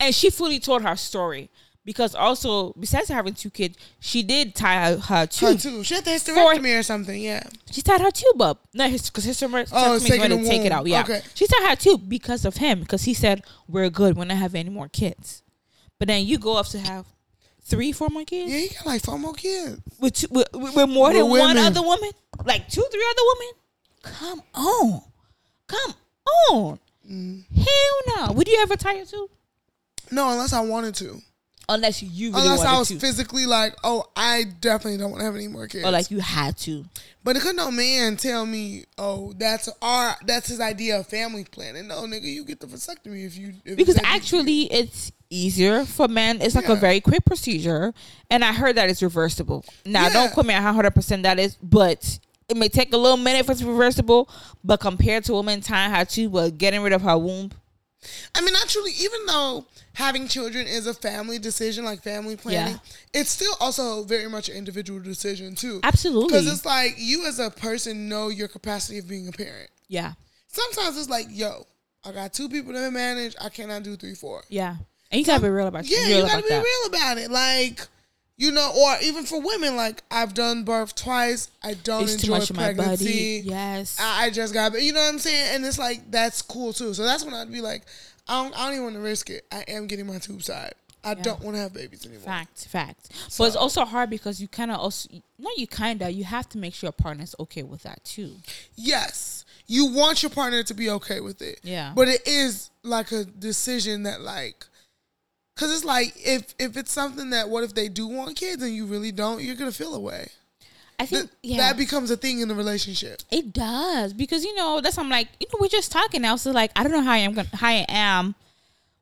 And she fully told her story because also besides having two kids, she did tie her, her Her tube. She had to For- hysterectomy or something. Yeah. She tied her tube up. No, because his hysterectomy Oh, is taking to take it out. Yeah, Okay. she tied her tube because of him because he said we're good. We're not having any more kids. But then you go up to have three, four more kids Yeah, he got like four more kids. with, two, with, with more than With one other woman, like two, three other women. Come on, come on. Mm. Hell no. Would you ever tie your tube? No, unless I wanted to. unless you really Unless I was to, physically like, oh, I definitely don't want to have any more kids. or like you had to. but it could no man tell me, oh, that's our that's his idea of family planning. No, nigga, you get the vasectomy if you if because actually it's easier for men it's like a very quick procedure and i heard that it's reversible now Yeah. don't quote me on how 100% that is but it may take a little minute for it's reversible but compared to a woman tying her tube but getting rid of her womb I mean, actually, even though having children is a family decision, like family planning, it's still also very much an individual decision too. absolutely Because it's like you as a person know your capacity of being a parent. yeah Sometimes it's like, yo, I got two people to manage. I cannot do three, four. yeah and you gotta be real about Yeah, you gotta be that. real about it. Like, you know, or even for women, like I've done birth twice. I don't it's enjoy much of my pregnancy. body yes I, I just got, you know what I'm saying? And it's like that's cool too. So that's when I'd be like, I don't, I don't even want to risk it. I am getting my tube side. I don't want to have babies anymore. Fact, fact. But it's also hard because you kind of also, not you kind of, you have to make sure your partner's okay with that too. Yes, you want your partner to be okay with it. Yeah. but it is like a decision that like. Cause it's like if if it's something that what if they do want kids and you really don't, you're gonna feel away. I think, Th- yeah. That becomes a thing in the relationship. It does because you know that's I'm like you know we're just talking now so like I don't know how I am gonna how I am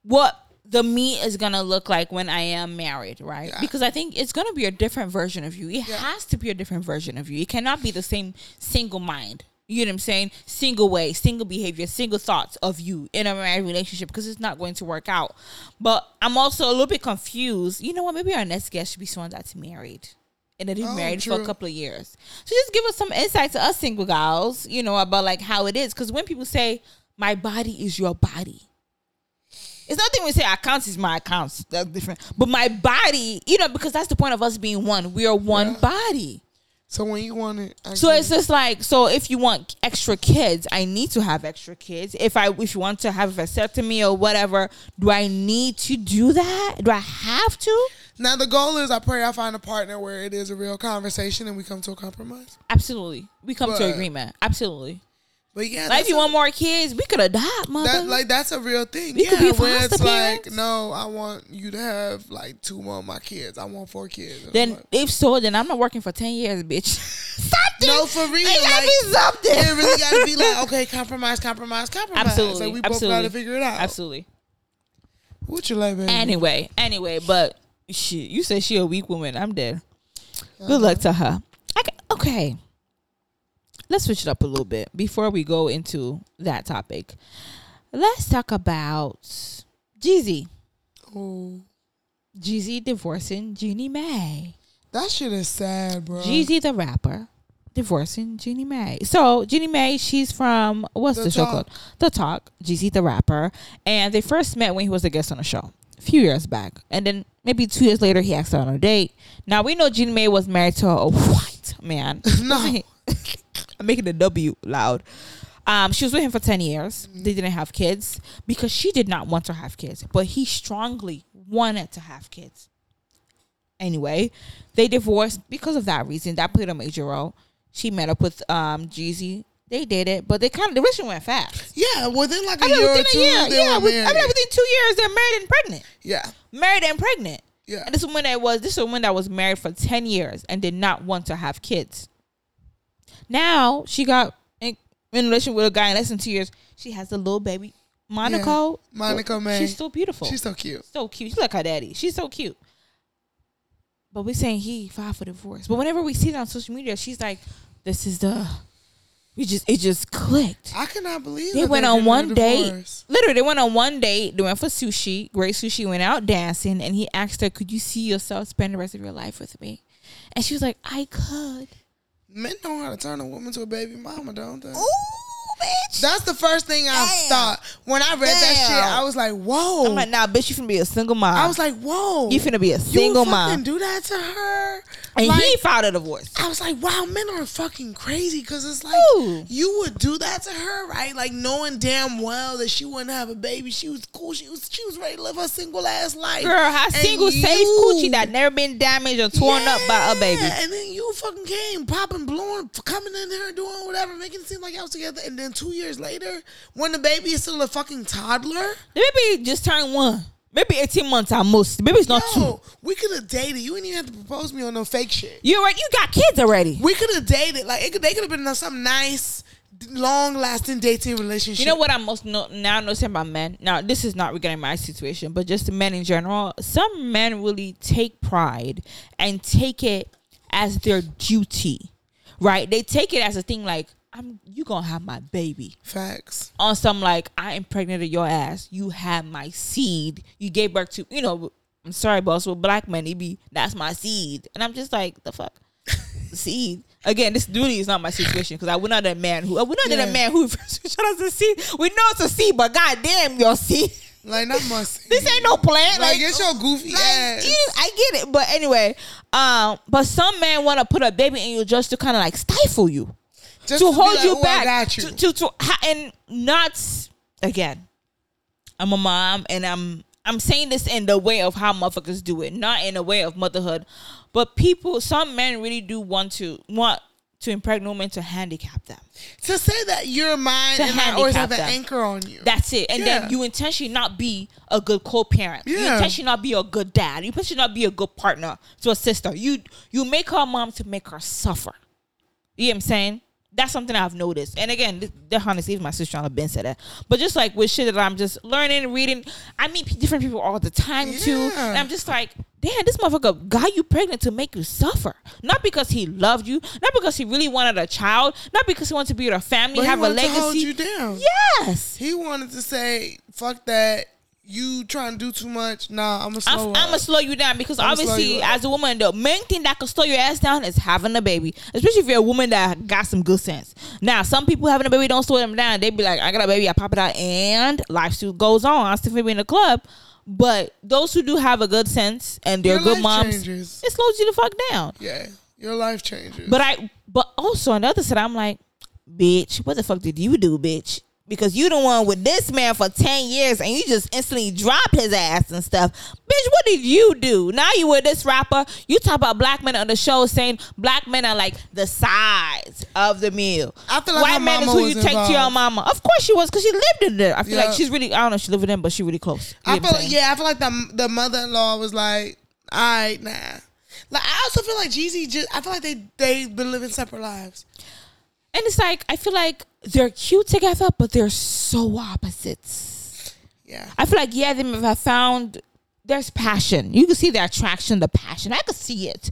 what the me is gonna look like when I am married right Yeah. because I think it's gonna be a different version of you it Yeah. has to be a different version of you it cannot be the same single mind you know what I'm saying single way single behavior single thoughts of you in a married relationship because it's not going to work out but I'm also a little bit confused you know what maybe our next guest should be someone that's married and they've Oh, married for a couple of years. So just give us some insight to us single gals, you know, about like how it is. Because when people say my body is your body, it's nothing we say accounts is my accounts. That's different. But my body, you know, because that's the point of us being one. We are one Yeah. body. So when you want it, I So it's it. just like so if you want extra kids, I need to have extra kids. If I if you want to have a vasectomy or whatever, do I need to do that? Do I have to? now the goal is I pray I find a partner where it is a real conversation and we come to a compromise. Absolutely. We come to agreement. Absolutely. But yeah, Like if you a- want more kids, we could adopt, mother. that like that's a real thing. We yeah, could be where it's like, parents. no, I want you to have like two more of my kids. I want four kids. And then like, if so, then I'm not working for ten years, bitch. *laughs* Something. No, for real, It gotta like, be something. it really got to be like, *laughs* okay, compromise, compromise, compromise. Absolutely, Like we both absolutely. got to figure it out. Absolutely. What you like, baby? Anyway, anyway, but she, you said she a weak woman. I'm dead. Uh-huh. Good luck to her. I, okay. Let's switch it up a little bit before we go into that topic. Let's talk about Jeezy. Oh, Jeezy divorcing Jeannie Mai. that shit is sad, bro. Jeezy the rapper divorcing Jeannie Mai. So Jeannie Mai, she's from what's the, The show called? The Talk. Jeezy the rapper, and they first met when he was a guest on the show a few years back, and then maybe two years later he asked her on a date. Now we know Jeannie Mai was married to a *laughs* white man. *laughs* No. *laughs* I'm making the W loud. Um, she was with him for 10 years. They didn't have kids because she did not want to have kids, but he strongly wanted to have kids. Anyway, they divorced because of that reason. That played a major role. She met up with um Jeezy. They did it, but they kind of the relationship went fast. Yeah, within like a I mean, year or two, year, they yeah, were with- married. I mean, within two years, they're married and pregnant. yeah, Married and pregnant. yeah. And this woman that was this woman that was married for ten years and did not want to have kids. Now she got in, in a relationship with a guy in less than two years. She has a little baby, Monaco. Monaco, man. She's so beautiful. She's so cute. so cute. She's like her daddy. She's so cute. But we're saying he filed for divorce. But whenever we see it on social media, she's like, "This is the." We just it just clicked. I cannot believe They went on one date. Literally, they went on one date. They went for sushi. Great sushi. Went out dancing, and he asked her, "Could you see yourself spend the rest of your life with me?" And she was like, "I could." Men know how to turn a woman to a baby mama, don't they? Ooh, bitch. That's the first thing I Damn. thought when I read that shit. I was like, "Whoa!" I'm like, nah, bitch, you finna be a single mom. I was like, "Whoa!" you finna be a You single fucking mom. do that to her? And Like, he filed a divorce. I was like, wow, men are fucking crazy because it's like Ooh. you would do that to her, right? Like knowing damn well that she wouldn't have a baby. She was cool. She was she was ready to live her single ass life. Girl, her And single safe coochie that never been damaged or torn up by a baby. And then you fucking came popping, blowing, coming in here doing whatever, making it seem like y'all was together. And then two years later, when the baby is still a fucking toddler, The baby just turned one. maybe 18 months at most. Maybe it's not two. We could have dated. You didn't even have to propose me on no fake shit. You right? You got kids already. We could have dated. Like it could, they could have been in some nice, long lasting dating relationship. You know what I'm most no, now noticing about men? Now, this is not regarding my situation, but just men in general. Some men really take pride and take it as their duty, right? They take it as a thing like, I'm you gonna have my baby. Facts. On some like, I impregnated your ass. You have my seed. You gave birth to, you know, I'm sorry, boss, with black men, he be, that's my seed. And I'm just like, the fuck? *laughs* seed. Again, this duty is not my situation because I would not a man who I would not Yeah. a man who *laughs* to each a seed. We know it's a seed, but goddamn, your seed. Like not my *laughs* seed. This ain't no plant. Like, Like, get your goofy like, ass. I get it. But anyway, um, but some men want to put a baby in you just to kind of like stifle you, Just to be hold like, you "Oh, back, you. To, to to and not again. I'm a mom, and I'm I'm saying this in the way of how motherfuckers do it, not in a way of motherhood. But people, some men really do want to want to impregnate women to handicap them. to say that you're mine To and I always have handicap an anchor on you. That's it. And Yeah. then you intentionally not be a good co-parent. Yeah. You intentionally not be a good dad. You intentionally not be a good partner to a sister. You you make her mom to make her suffer. You know what I'm saying? That's something I've noticed. And again, th- that honestly, even my sister on the Ben said that. But just like with shit that I'm just learning, reading, I meet p- different people all the time too. And I'm just like, damn, this motherfucker got you pregnant to make you suffer. Not because he loved you, not because he really wanted a child, not because he wanted to be with a family, but have he a wanted to hold legacy. you down. Yes. He wanted to say, "Fuck that." You trying to do too much? Nah, I'm gonna I'm, slow I'm gonna slow you down because I'ma obviously, as a woman, the main thing that can slow your ass down is having a baby. Especially if you're a woman that got some good sense. Now, some people having a baby don't slow them down. They be like, "I got a baby, I pop it out, and life still goes on. I'm still be in the club." But those who do have a good sense and they're Your good moms, changes. it slows you the fuck down. Yeah, your life changes. But I, but also on the other side, I'm like, bitch, what the fuck did you do, bitch? Because you the one with this man for ten years, and you just instantly drop his ass and stuff. Bitch, what did you do? Now you with this rapper. You talk about black men on the show saying black men are like the size of the meal. I feel like white man is who you was take to your mama. Of course she was, because she lived in there. I feel Yeah. like she's really. I don't know. She lived in them, but she really close. You I know what I'm feel yeah, I feel like the the mother in law was like, all right, nah. Like I also feel like Jeezy just I feel like they they've been living separate lives. And it's like I feel like they're cute together, but they're so opposites. Yeah. I feel like yeah, they have found there's passion. You can see the attraction, the passion. I could see it.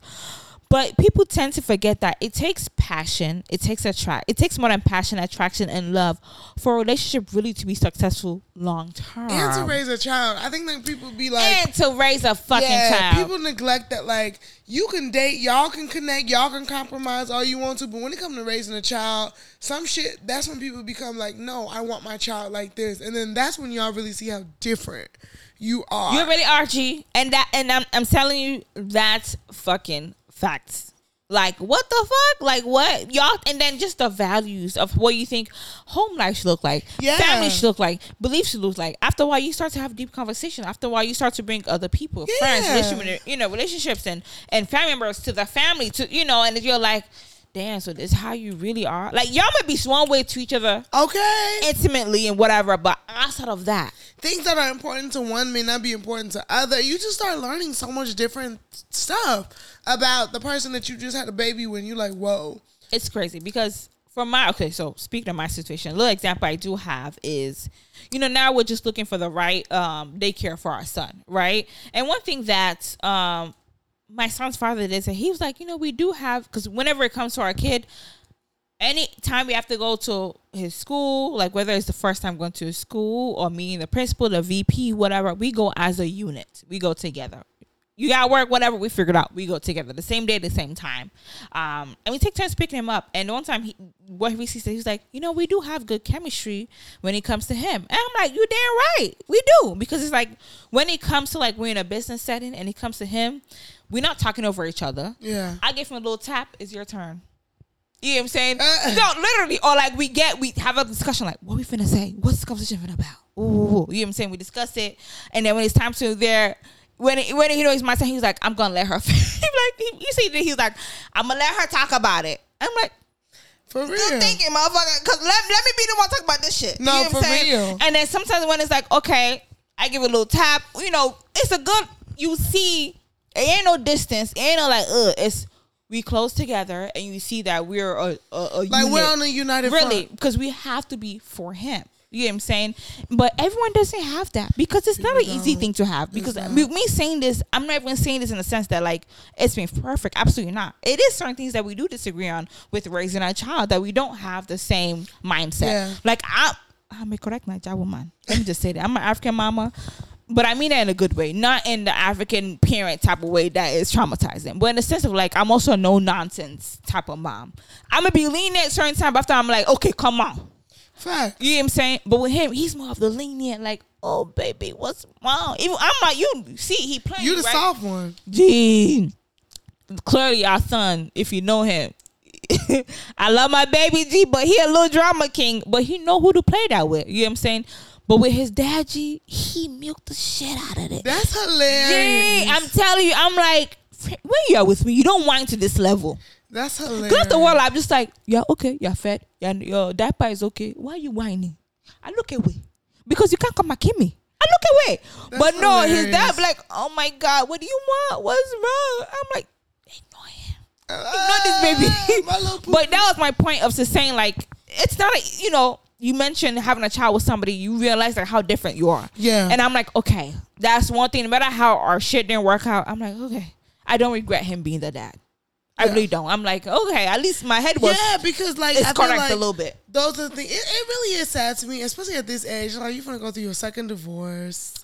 But people tend to forget that it takes passion, it takes attract, it takes more than passion, attraction, and love for a relationship really to be successful long term. And to raise a child. I think that people be like And to raise a fucking yeah, child. people neglect that like you can date, y'all can connect, y'all can compromise all you want to, but when it comes to raising a child, some shit that's when people become like, No, I want my child like this. And then that's when y'all really see how different you are. You already are G, and that, and I'm, I'm telling you, that's fucking facts. Like what the fuck? Like what y'all? And then just the values of what you think home life should look like, Yeah. family should look like, beliefs should look like. After a while, you start to have deep conversation. After a while, you start to bring other people, friends, Yeah. relationship, you know, relationships and and family members to the family to you know, and if you're like, damn, so this is how you really are. Like y'all might be one way to each other okay. intimately and whatever, but outside of that, Things that are important to one may not be important to other. You just start learning so much different stuff about the person that you just had a baby when you like, whoa. it's crazy because for my okay so speaking of my situation a little example i do have is you know now we're just looking for the right um daycare for our son right and one thing that um my son's father did say he was like you know we do have because whenever it comes to our kid any time we have to go to his school, like whether it's the first time going to his school or meeting the principal, the VP, whatever, we go as a unit. We go together. You got work, whatever. We figured out. We go together the same day, the same time, um, and we take turns picking him up. And one time, he, what he said, he was like, "You know, we do have good chemistry when it comes to him." And I'm like, "You damn right, we do." Because it's like when it comes to like we're in a business setting, and it comes to him, we're not talking over each other. Yeah. I give him a little tap. It's your turn. You know what I'm saying? Uh. no, literally, or like we get, we have a discussion like, what we finna say? What's the conversation finna about? Ooh. you know what I'm saying? We discuss it, and then when it's time to there, when it, when he knows my time, he's like, I'm gonna let her. *laughs* he's like, he, you see, he's like, I'm gonna let her talk about it. I'm like, For real. good thinking, motherfucker. Cause let, let me be the one talk about this shit. No, you know what for I'm real. And then sometimes when it's like, okay, I give a little tap. You know, it's a good. You see, it ain't no distance. It ain't no like, ugh. It's we close together, and you see that we're a, a, a Like unit. we're on a united really because we have to be for him. You know what I'm saying? But everyone doesn't have that because it's not an easy thing to have. Because me, me saying this, I'm not even saying this in the sense that like it's been perfect. Absolutely not. It is certain things that we do disagree on with raising our child that we don't have the same mindset. Yeah. Like I, I'm a correct my job woman. Let me just say that I'm an African mama. But I mean that in a good way, not in the African parent type of way that is traumatizing, but in the sense of like I'm also a no nonsense type of mom. I'm gonna be lenient at certain time. After I'm like, okay, come on, Fact. you know what I'm saying? But with him, he's more of the lenient, like, oh baby, what's wrong? Even I'm like, you see, he playing. You the right? soft one. Gee, clearly our son, if you know him. *laughs* I love my baby G, but he a little drama king, but he know who to play that with. You know what I'm saying? But with his dad G, he milked the shit out of it. That's hilarious. Yeah, I'm telling you, I'm like, when you are with me, you don't whine to this level. That's hilarious. Cause the world, I'm just like, yeah, okay, you're fed, yeah, your diaper is okay. Why are you whining? I look away because you can't come back in me. I look away, That's but no, his dad be like, oh my god, what do you want? What's wrong? I'm like, ignore him. Ignore this baby. Ah, *laughs* poop. But that was my point of just saying like, it's not a, you know. You mentioned having a child with somebody, you realize like how different you are. Yeah. And I'm like, okay, that's one thing. No matter how our shit didn't work out, I'm like, okay, I don't regret him being the dad. I Yeah. really don't. I'm like, okay, at least my head was yeah, because like it's I correct like a little bit. those are the things. It, it really is sad to me, especially at this age. Like you're gonna go through your second divorce.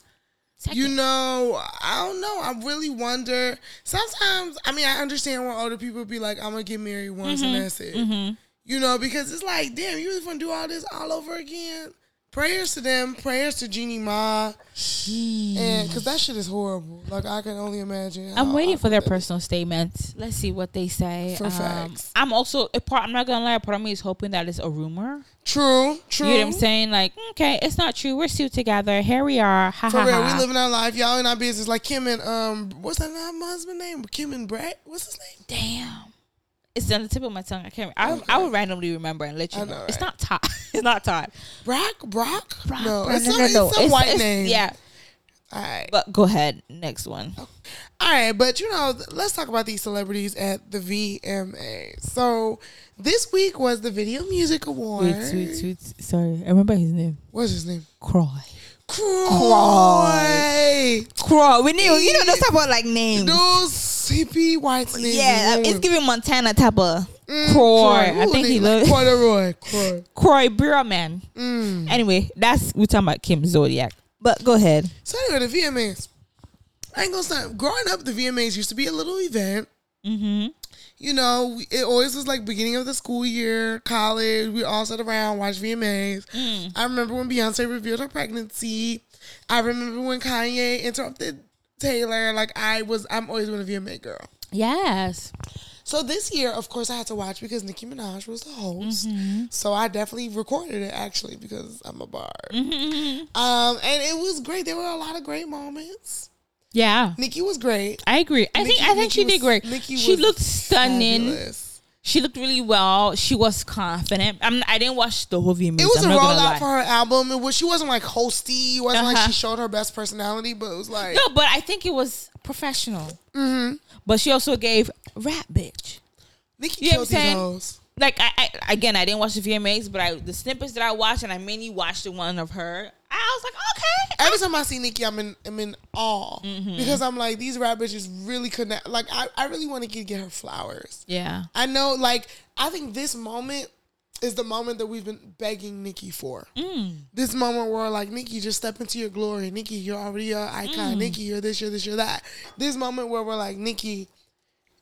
Second. You know, I don't know. I really wonder. Sometimes, I mean, I understand when older people be like, "I'm gonna get married once Mm-hmm. and that's it." You know, because it's like, damn, you really want to do all this all over again? Prayers to them. Prayers to Jeannie Mai, and because that shit is horrible. Like I can only imagine. I'm waiting for their that is. personal statements. Let's see what they say. For Um, facts. I'm also a part. I'm not gonna lie. A part of me is hoping that it's a rumor. True, true. You know what I'm saying? Like, okay, it's not true. We're still together. Here we are. Ha For ha real, ha. we living our life, y'all in our business. Like Kim and um, what's that my husband name? Kim and Brett. What's his name? Damn. It's on the tip of my tongue. I can't. I, I would randomly remember and let you I know. know, It's right? not Todd. *laughs* it's not Todd. Brock. Brock. Brock, no, Brock, it's some, it's some It's- white it's- name. Yeah. All right. But go ahead. Next one. All right, but you know, let's talk about these celebrities at the VMA. So this week was the Video Music Award. Wait, wait, wait. Sorry, I remember his name. What's his name? Kroy. Kroy. Kroy. We knew. You know those type of like names. Those hippie whites names. Yeah, it's giving Montana type of Mm, Kroy. I think he like look Corduroy. Kroy. *laughs* Kroy Bierman. Mm. Anyway, that's we're talking about Kim Zolciak. But go ahead. So anyway, the VMAs. I ain't gonna stop. Growing up, the VMAs used to be a little event. Mm-hmm. You know, it always was like beginning of the school year, college. We all sat around, watch VMAs. Mm. I remember when Beyonce revealed her pregnancy. I remember when Kanye interrupted Taylor. Like I was, I'm always been a VMA girl. Yes. So this year, of course, I had to watch because Nicki Minaj was the host. Mm-hmm. So I definitely recorded it actually because I'm a bar. Mm-hmm. Um, and it was great. There were a lot of great moments. Yeah. Nicki was great. I agree. I think I think Nicki she did great. Nicki she was looked stunning. Fabulous. She looked really well. She was confident. I'm, I didn't watch the whole VMAs. It was a rollout for her album. It was she wasn't like hosty. It wasn't like Uh-huh. she showed her best personality, but it was like No, but I think it was professional. mm-hmm. But she also gave rap bitch. Nicki You know killed I'm these saying? hoes. Like I, I again, I didn't watch the VMAs, but I the snippets that I watched, and I mainly watched the one of her. I was like, okay, Every time I see Nicki, I'm in I'm in awe Mm-hmm. because I'm like these rap bitches really connect. Like I, I really want to get, get her flowers. yeah, I know, like I think this moment is the moment that we've been begging Nicki for. Mm. This moment where like Nicki, just step into your glory. Nicki, you're already an icon. Mm. Nicki, you're this, you're this, you're that. This moment where we're like Nicki,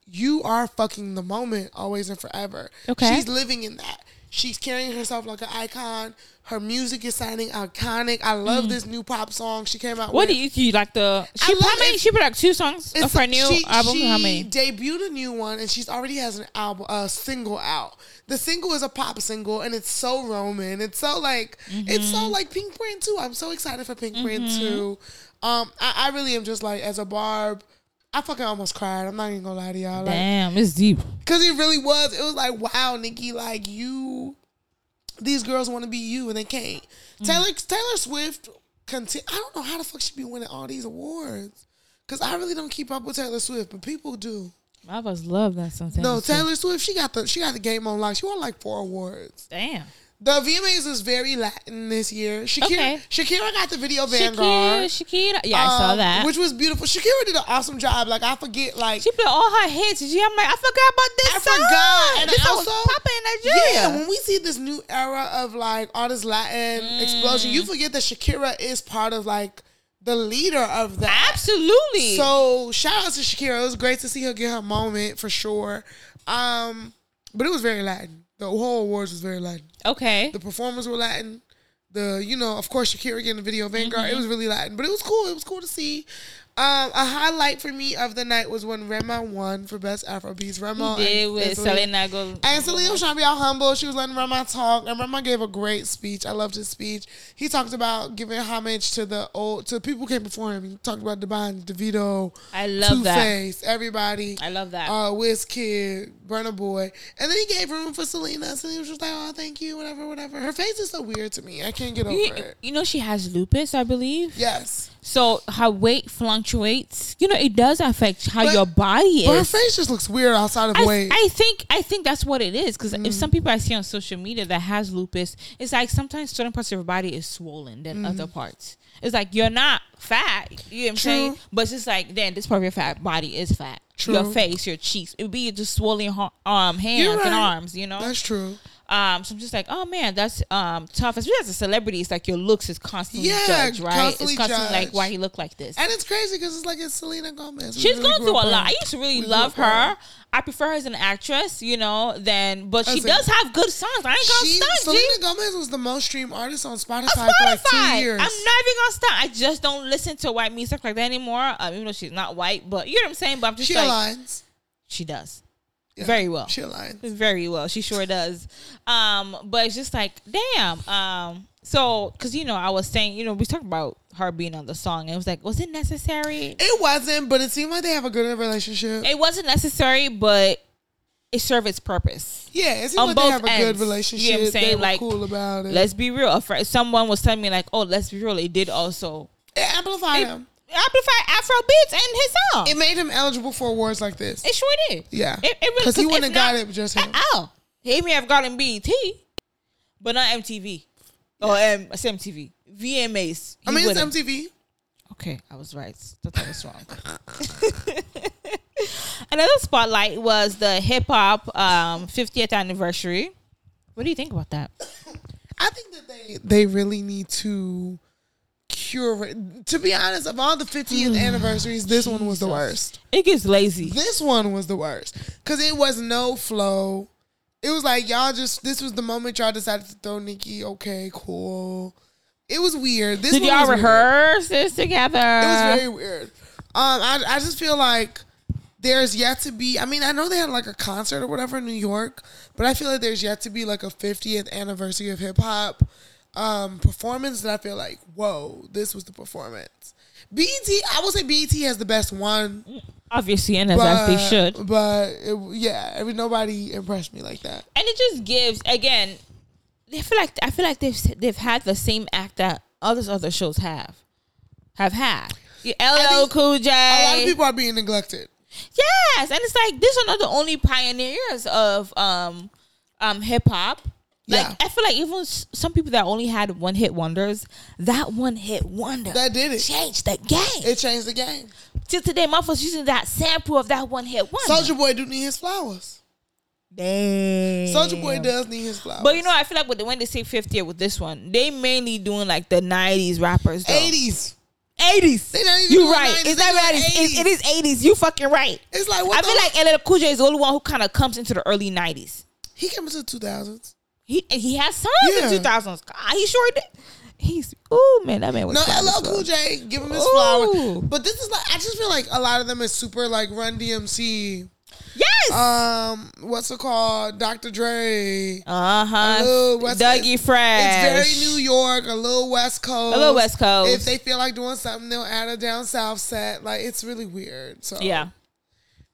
you are fucking the moment always and forever. Okay. She's living in that. She's carrying herself like an icon. Her music is sounding iconic. I love this new pop song she came out Mm. What with. do you, do you like the? She how many? She put out two songs of her new she, album. She how many? debuted a new one, and she's already has an album, a single out. The single is a pop single, and it's so Roman. It's so like, it's Mm-hmm. so like Pink Print too. I'm so excited for Pink Print too. Um, I, I really am just like as a Barb. I fucking almost cried. I'm not even gonna lie to y'all, like, Damn, it's deep. cause it really was. It was like, wow, Nicki, like you. These girls want to be you, and they can't. Mm. Taylor Taylor Swift continue. I don't know how the fuck she be winning all these awards. Cause I really don't keep up with Taylor Swift, but people do. I was love that something. No, Taylor Swift, she got the she got the game on lock. She won like four awards. Damn. The VMAs was very Latin this year. Shakira, Okay. Shakira got the video Shakira, Vanguard. Shakira. Yeah, I saw um, that. which was beautiful. Shakira did an awesome job. Like I forget, like she played all her hits. she- I'm like, I forgot about this I song. forgot. And this also- was popping in Nigeria. Yeah, when we see this new era of like all this Latin explosion, Mm. you forget that Shakira is part of like the leader of that. Absolutely. So shout out to Shakira. It was great to see her get her moment for sure. Um, but it was very Latin. The whole awards was very Latin. okay. The performers were Latin. The you know, of course, Shakira getting the video Vanguard. Mm-hmm. It was really Latin, but it was cool. It was cool to see. Um, a highlight for me of the night was when Rema won for best Afrobeats. Rema He did and- with and Selena- Selena Go. and Selena was trying to be all humble. She was letting Rema talk, and Rema gave a great speech. I loved his speech. He talked about giving homage to the old to the people who came before him. He talked about Divine, Davido, I love Two that. Face, everybody. I love that. Uh, Wizkid, Burna Boy, and then he gave room for Selena. Selena was just like, "Oh, thank you, whatever, whatever." Her face is so weird to me. I can't get over you, it. you know she has lupus, I believe. Yes, So her weight fluctuates. You know, it does affect how But- your body but her face just looks weird outside of I, weight. I think I think that's what it is because if Mm. some people I see on social media that has lupus, it's like sometimes certain parts of your body is swollen than other parts. It's like you're not fat, you know what I'm. True. saying? But it's just like then this part of your fat body is fat. True. Your face, your cheeks, it would be just swollen ha- um hands You're and arms, you know. That's true. Um, so I'm just like, oh man, that's um tough. Especially as a celebrity, it's like your looks is constantly Yeah, judged, right? constantly it's constantly like why he look like this. And it's crazy because it's like it's Selena Gomez. We She's really going through a lot. I used to really we love her. I prefer her as an actress, you know, than but she a- does have good songs. I ain't gonna She, stunt, G. Selena Gomez was the most streamed artist on Spotify, On for like two years. I'm not even gonna stop. I just don't listen to white music like that anymore. Um, even though she's not white, but you know what I'm saying. But I'm just she like, aligns. she does Yeah, very well. She aligns. very well. She sure does. Um, but it's just like, damn. Um, so because you know, I was saying, you know, we talked about her being on the song, and it was like, was it necessary? It wasn't, but it seemed like they have a good relationship. It wasn't necessary, but it served its purpose. yeah, it seemed on like they have a ends. good relationship. You know I'm saying? They were Like, cool about it. Let's be real. Someone was telling me like, oh, let's be real. It did also it amplified it him. Amplify Afro beats and his song. It made him eligible for awards like this. It sure did. yeah, It, it because he wouldn't have got it just him. Oh, he may have gotten BET, but not MTV. Or um, I said MTV. VMAs. I mean, it's wouldn't. MTV. Okay, I was right. Thought I was wrong. *laughs* Another spotlight was the hip hop um, 50th anniversary. What do you think about that? I think that they they really need to curate. To be honest, of all the 50th anniversaries, this one was the worst. It gets lazy. This one was the worst because it was no flow. It was like y'all just this was the moment y'all decided to throw Nicki. Okay, cool. It was weird. This Did y'all was weird. rehearse this together? It was very weird. Um, I I just feel like there's yet to be. I mean, I know they had like a concert or whatever in New York, but I feel like there's yet to be like a 50th anniversary of hip hop um performance that I feel like whoa, this was the performance. BET, I would say BET has the best one, Obviously, and as, as they should. But it, yeah, I mean, nobody impressed me like that. and it just gives again. I feel like I feel like they've they've had the same act that others other shows have have had. LL Cool J. A lot of people are being neglected. Yes, and it's like these are not the only pioneers of um um hip hop. Like Yeah. I feel like even some people that only had one hit wonders, that one hit wonder That did it. changed the game. It changed the game. Till today, My motherfuckers using that sample of that one hit wonder. Soulja Boy do need his flowers. Damn. Soulja Boy does need his flowers. But you know, I feel like with the, when they say 50 with this one, they mainly doing like the 90s rappers. Though. 80s. 80s. They You right. 90s, Is that they right? It's, it, it is 80s. You fucking right. It's like what I feel like LL Cool J is the only one who kind of comes into the early 90s. he came into the 2000s. He he has songs Yeah. in 2000s. God, he sure did. He's oh man, that man was No, LL. Cool J, give him his Ooh. flowers. But this is like I just feel like a lot of them is super like Run DMC. Yes. Um, what's it called? Dr. Dre. uh huh. Dougie Fresh. It's very New York, a little West Coast. A little West Coast. If they feel like doing something, they'll add a down south set. Like it's really weird. So Yeah.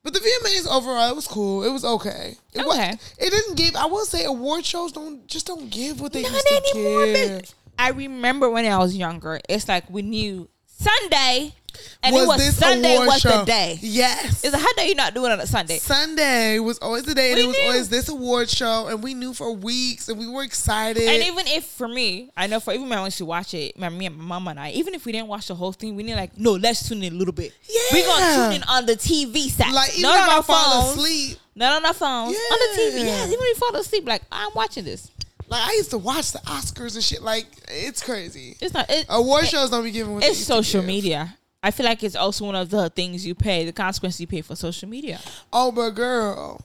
But the VMAs overall, it was cool. It was okay. It Okay. it didn't give. I will say, award shows don't just don't give what they Not used to anymore, give. I remember when I was younger, it's like we knew Sunday, and was it was Sunday was show. the day. Yes. It's like, how dare you not do it on a Sunday? Sunday was always the day, and We it was knew. always this award show, and we knew for weeks, and we were excited. And even if for me, I know for even when I used to watch it, my me and my mom and I, even if we didn't watch the whole thing, we need like no, let's tune in a little bit. Yeah. we gonna tune in on the TV set, like even not if on I our fall asleep, not on our phones, on the TV. Yeah. Yeah, even if we fall asleep, like I'm watching this. Like I used to watch the Oscars and shit. Like it's crazy. It's not. It, Award shows don't be giving. What it's social media. I feel like it's also one of the things you pay, the consequence you pay for social media. Oh, but girl,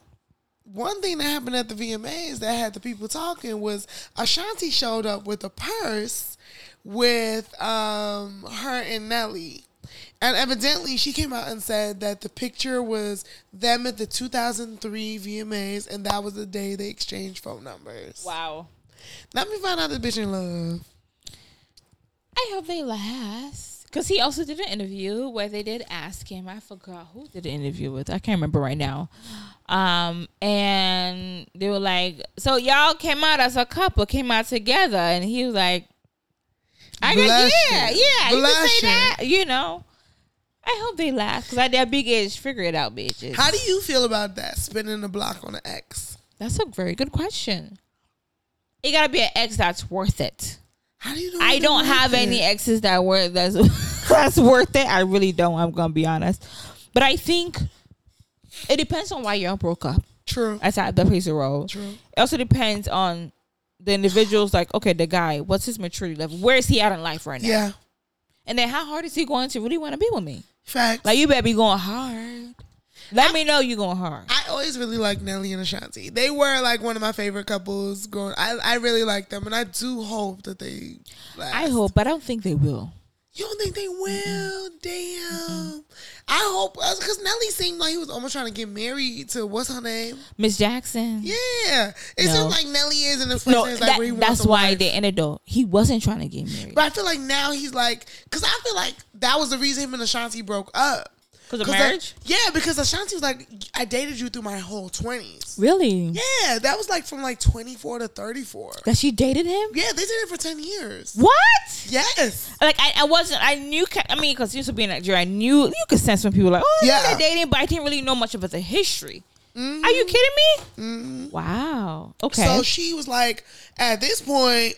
one thing that happened at the VMAs that had the people talking was Ashanti showed up with a purse with um her and Nelly. And evidently, she came out and said that the picture was them at the 2003 VMAs, and that was the day they exchanged phone numbers. Wow. Let me find out the bitch in love. I hope they last. Because he also did an interview where they did ask him. I forgot who did the interview with. I can't remember right now. Um, and they were like, "So y'all came out as a couple, came out together," and he was like, "I got Blushing. yeah, yeah, you can say Blushing. that, you know." I hope they last because at their big age, figure it out, bitches. How do you feel about that? Spinning the block on an ex. That's a very good question. It gotta be an ex that's worth it. How do you know? I don't have it? any exes that were that's *laughs* that's worth it. I really don't. I'm gonna be honest, but I think it depends on why y'all broke up. True. That's how that plays a role. True. It also depends on the individual's like, okay, the guy, what's his maturity level? Where is he at in life right now? Yeah. And then how hard is he going to really want to be with me? Facts. Like you better be going hard. Let me know you going hard. I always really liked Nelly and Ashanti. They were like one of my favorite couples growing. I I really like them, and I do hope that they. Last. I hope, but I don't think they will. You don't think they will? Damn. I hope uh, because Nelly seemed like he was almost trying to get married to what's her name? Miss Jackson. Yeah, it No. seems like Nelly is in the No, is like where he that's why wife. they ended though. He wasn't trying to get married. But I feel like now he's like, because I feel like that was the reason him and Ashanti broke up. Because of marriage? yeah, because Ashanti was like, I dated you through my whole twenties. Really? Yeah, that was like from like twenty four to thirty four. That she dated him? Yeah, they did it for ten years. What? Yes. Like I, I wasn't. I knew. I mean, because used to be in Nigeria, I knew you could sense when people were like, oh, yeah, they're dating, but I didn't really know much about the history. Mhm. Are you kidding me? Mhm. Wow. Okay. So she was like, at this point,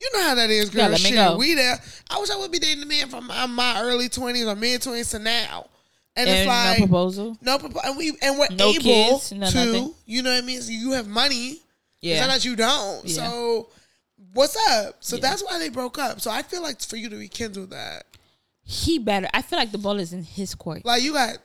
you know how that is, girl. Yeah, let me Shit, go. We there. I wish I would be dating a man from my, my early twenties or mid twenties to now, and, and it's like no proposal. no, propo- and we and we're No able kids, no to, nothing. you know what I mean. So you have money. It's Yeah. not that you don't. Yeah. So what's up? So Yeah. that's why they broke up. So I feel like for you to rekindle that, He better. I feel like the ball is in his court. like you got.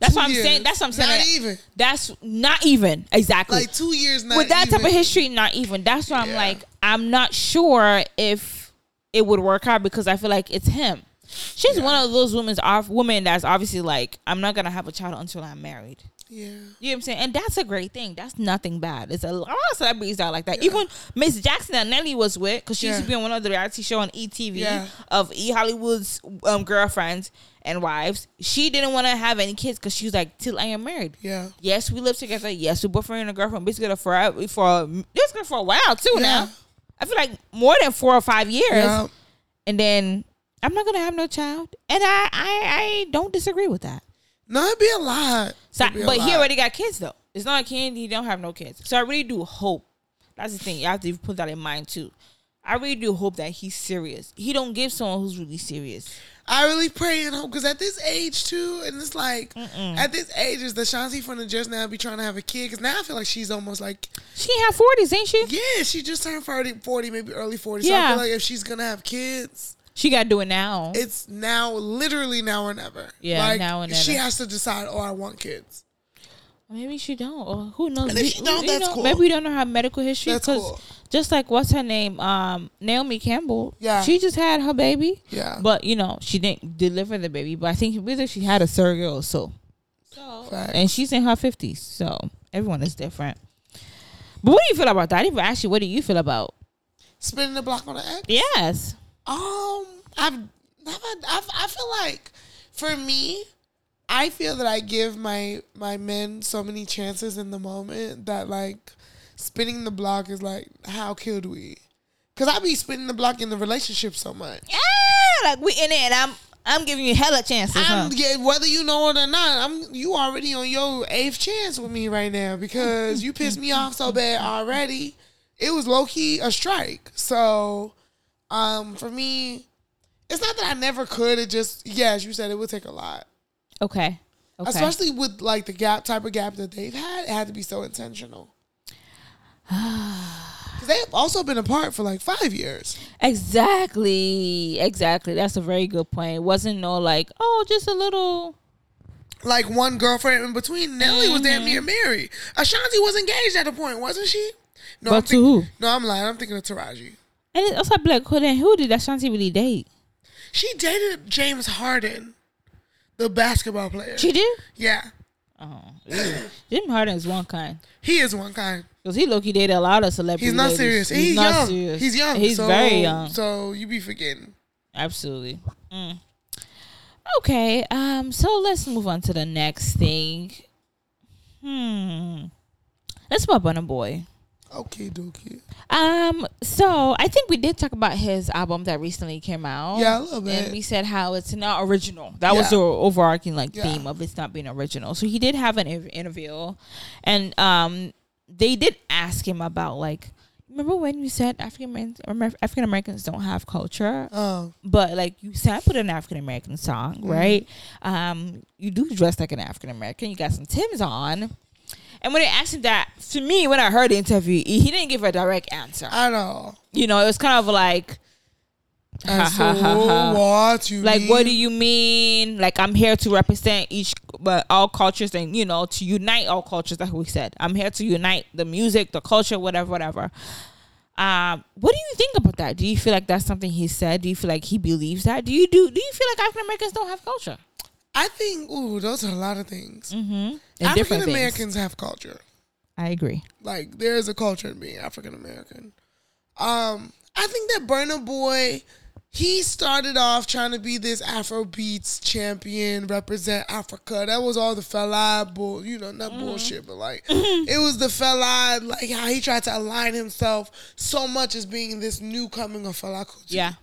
That's two what I'm years. saying. That's what I'm saying. Not Like, even That's not even exactly. like two years. Not with that type of history, not even. That's why I'm like, I'm not sure if it would work out because I feel like it's him. She's one of those women's off women that's obviously like, I'm not gonna have a child until I'm married. Yeah. You know what I'm saying? And that's a great thing. That's nothing bad. It's a lot of celebrities that are like that. Even Miss Jackson that Nelly was with, because she used to be on one of the reality show on ETV Yeah. of E Hollywood's um, girlfriends and wives. She didn't want to have any kids because she was like, till I am married. Yeah. Yes, we live together. Yes, we're boyfriend and girlfriend. Together for for this good for a while too. Yeah. Now, I feel like more than four or five years. Yeah. And then I'm not gonna have no child, and I I, I don't disagree with that. No, it'd be a lot. So, a but he already got kids though. It's not like he, he don't have no kids. So I really do hope. That's the thing. You have to put that in mind too. I really do hope that he's serious. He don't give someone who's really serious. I really pray and hope because at this age too, and it's like at this age is the Shanti from the just now be trying to have a kid because now I feel like she's almost like She have forties, ain't she? yeah she just turned 40, 40 maybe early forty. So I Yeah. feel like if she's gonna have kids, She got to do it now. it's now literally now or never. Yeah, like, now or She has to decide. Oh, I want kids. Maybe she don't, or who knows? And if We- she don't, that's know, cool. Maybe we don't know her medical history. That's cool. Just like what's her name, um, Naomi Campbell. Yeah. she just had her baby, Yeah, but you know she didn't deliver the baby. But I think whether she had a surrogate or so. So, Facts. and she's in her fifties, so everyone is different. But what do you feel about that? I didn't even ask you. What do you feel about? spinning the block on the X. Yes, Um, I've never. I've, I feel like for me, I feel that I give my my men so many chances in the moment that like spinning the block is like, how could we? Cause I be spinning the block in the relationship so much. Yeah, like we in it. And I'm I'm giving you hella chances. Huh? I'm yeah, whether you know it or not, I'm you already on your eighth chance with me right now because you pissed me off so bad already. It was low key a strike. So, um, for me, it's not that I never could. It just yeah, as you said, it would take a lot, Okay. Okay. especially with like the gap type of gap that they've had. It had to be so intentional. *sighs* Because they've also been apart for like five years. exactly. Exactly. That's a very good point. It wasn't no like, oh, just a little. Like one girlfriend in between. Nelly was damn near married. Ashanti was engaged at a point, wasn't she? No, But to who? No, I'm lying. I'm thinking of Taraji. And it's also like, who then? Who did Ashanti really date? She dated James Harden, the basketball player. She did. yeah, Oh. Jim Harden is one kind. he is one kind. Cause he low key dated a lot of celebrities. He's not serious. He's, not young. serious. He's young. He's so, very young. So you be forgetting. Absolutely. Mm. Okay. Um. So let's move on to the next thing. Hmm. Let's talk about Burna Boy. Okay, dokie. Um. So I think we did talk about his album that recently came out. Yeah, a little bit. And we said how it's not original. That was the overarching like Yeah. theme of it's not being original. So he did have an interview, and um, they did ask him about like, remember when you said African African Americans don't have culture, Um, but like you sampled an African American song, Mm-hmm. right? Um, you do dress like an African American. You got some Tim's on. And when they asked him that, to me, when I heard the interview, he he didn't give a direct answer. I know. You know, it was kind of like, Ha, what like mean? what do you mean? Like i'm here to represent each but all cultures and you know to unite all cultures like we said. I'm here to unite the music the culture whatever whatever. Um what do you think about that? Do you feel like that's something he said? Do you feel like he believes that? Do you do do you feel like african americans don't have culture I think. Ooh, those are a lot of things. mm-hmm African Americans have culture. i agree Like there is a culture in being African American. Um, I think that Burna Boy, he started off trying to be this Afro beats champion, represent Africa. That was all the fella bull, you know, not bullshit, but like *clears throat* it was the fella, like how he tried to align himself so much as being this new coming of Fela Kuti. yeah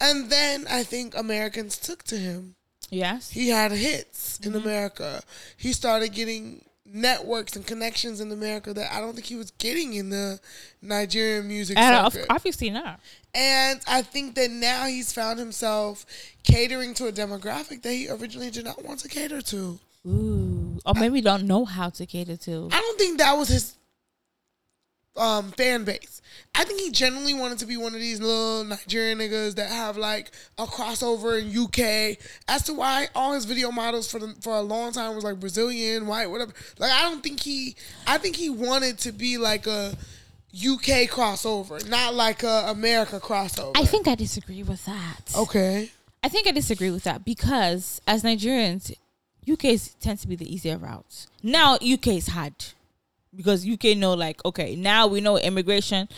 And then I think Americans took to him yes he had hits in Mm-hmm. America. He started getting networks and connections in America that I don't think he was getting in the Nigerian music circuit. obviously not and I think that now he's found himself catering to a demographic that he originally did not want to cater to. Ooh. or maybe don't know how to cater to I don't think that was his um, fan base. I think he genuinely wanted to be one of these little Nigerian niggas that have like a crossover in UK. As to why all his video models for the, for a long time was like Brazilian, white, whatever. Like I don't think he. I think he wanted to be like a UK crossover, not like a America crossover. i think i disagree with that Okay. I think I disagree with that because as Nigerians, UK tends to be the easier route. Now UK is hard because UK know like okay now we know immigration.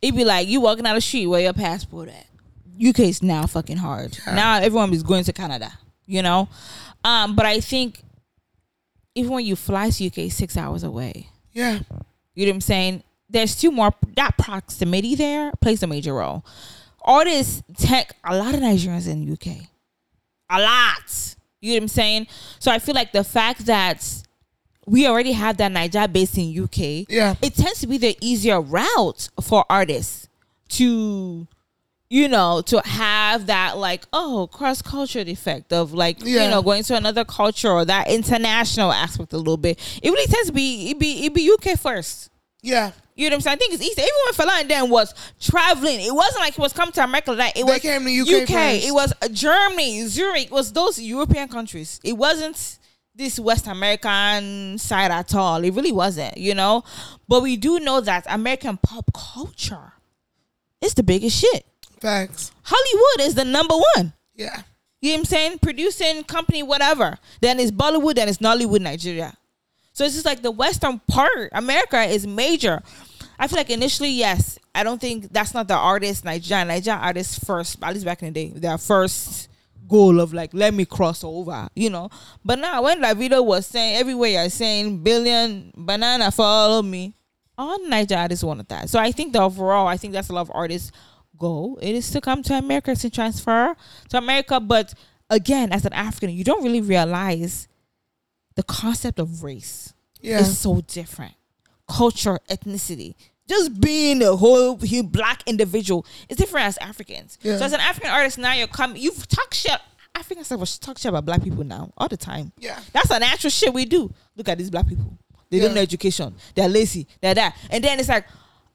It'd be like you walking down the street where your passport at. UK is now fucking hard. Now everyone is going to Canada. You know, um, but I think even when you fly to UK, six hours away. Yeah. You know what I'm saying? There's two more. That proximity there plays a major role. All this tech, a lot of Nigerians in UK, a lot. You know what I'm saying? So I feel like the fact that we already have that Niger base in UK, Yeah. it tends to be the easier route for artists to you know to have that like oh cross cultural effect of like Yeah. you know going to another culture or that international aspect a little bit it really tends to be it be it be uk first Yeah. you know what I'm saying? I think it's easy. Even when Fela and then was traveling, it wasn't like he was coming to America like that. It They was came to UK first. It was Germany, Zurich. It was those European countries. It wasn't this West American side at all. It really wasn't, you know. But we do know that American pop culture is the biggest shit. Facts. Hollywood is the number one. Yeah. You know what I'm saying? Producing company, whatever. Then it's Bollywood, then it's Nollywood, Nigeria. So it's just like the western part, America is major. I feel like initially, yes, I don't think that's not the artist, Nigeria. Nigeria artists first, at least back in the day, their first goal of like, let me cross over, you know. But now when La Vida was saying, everywhere you're saying, billion, banana, follow me. all Niger artists wanted that. So I think the overall, I think that's a lot of artists' goal. It is to come to America to transfer to America. But again, as an African, you don't really realize the concept of race Yeah. is so different. Culture, ethnicity, just being a whole black individual is different as Africans. Yeah. So as an African artist, now you're coming. You've talked shit. Africans have talk shit about black people now all the time. Yeah. That's a natural shit we do. Look at these black people. They don't know education. They're lazy. They're that. And then it's like,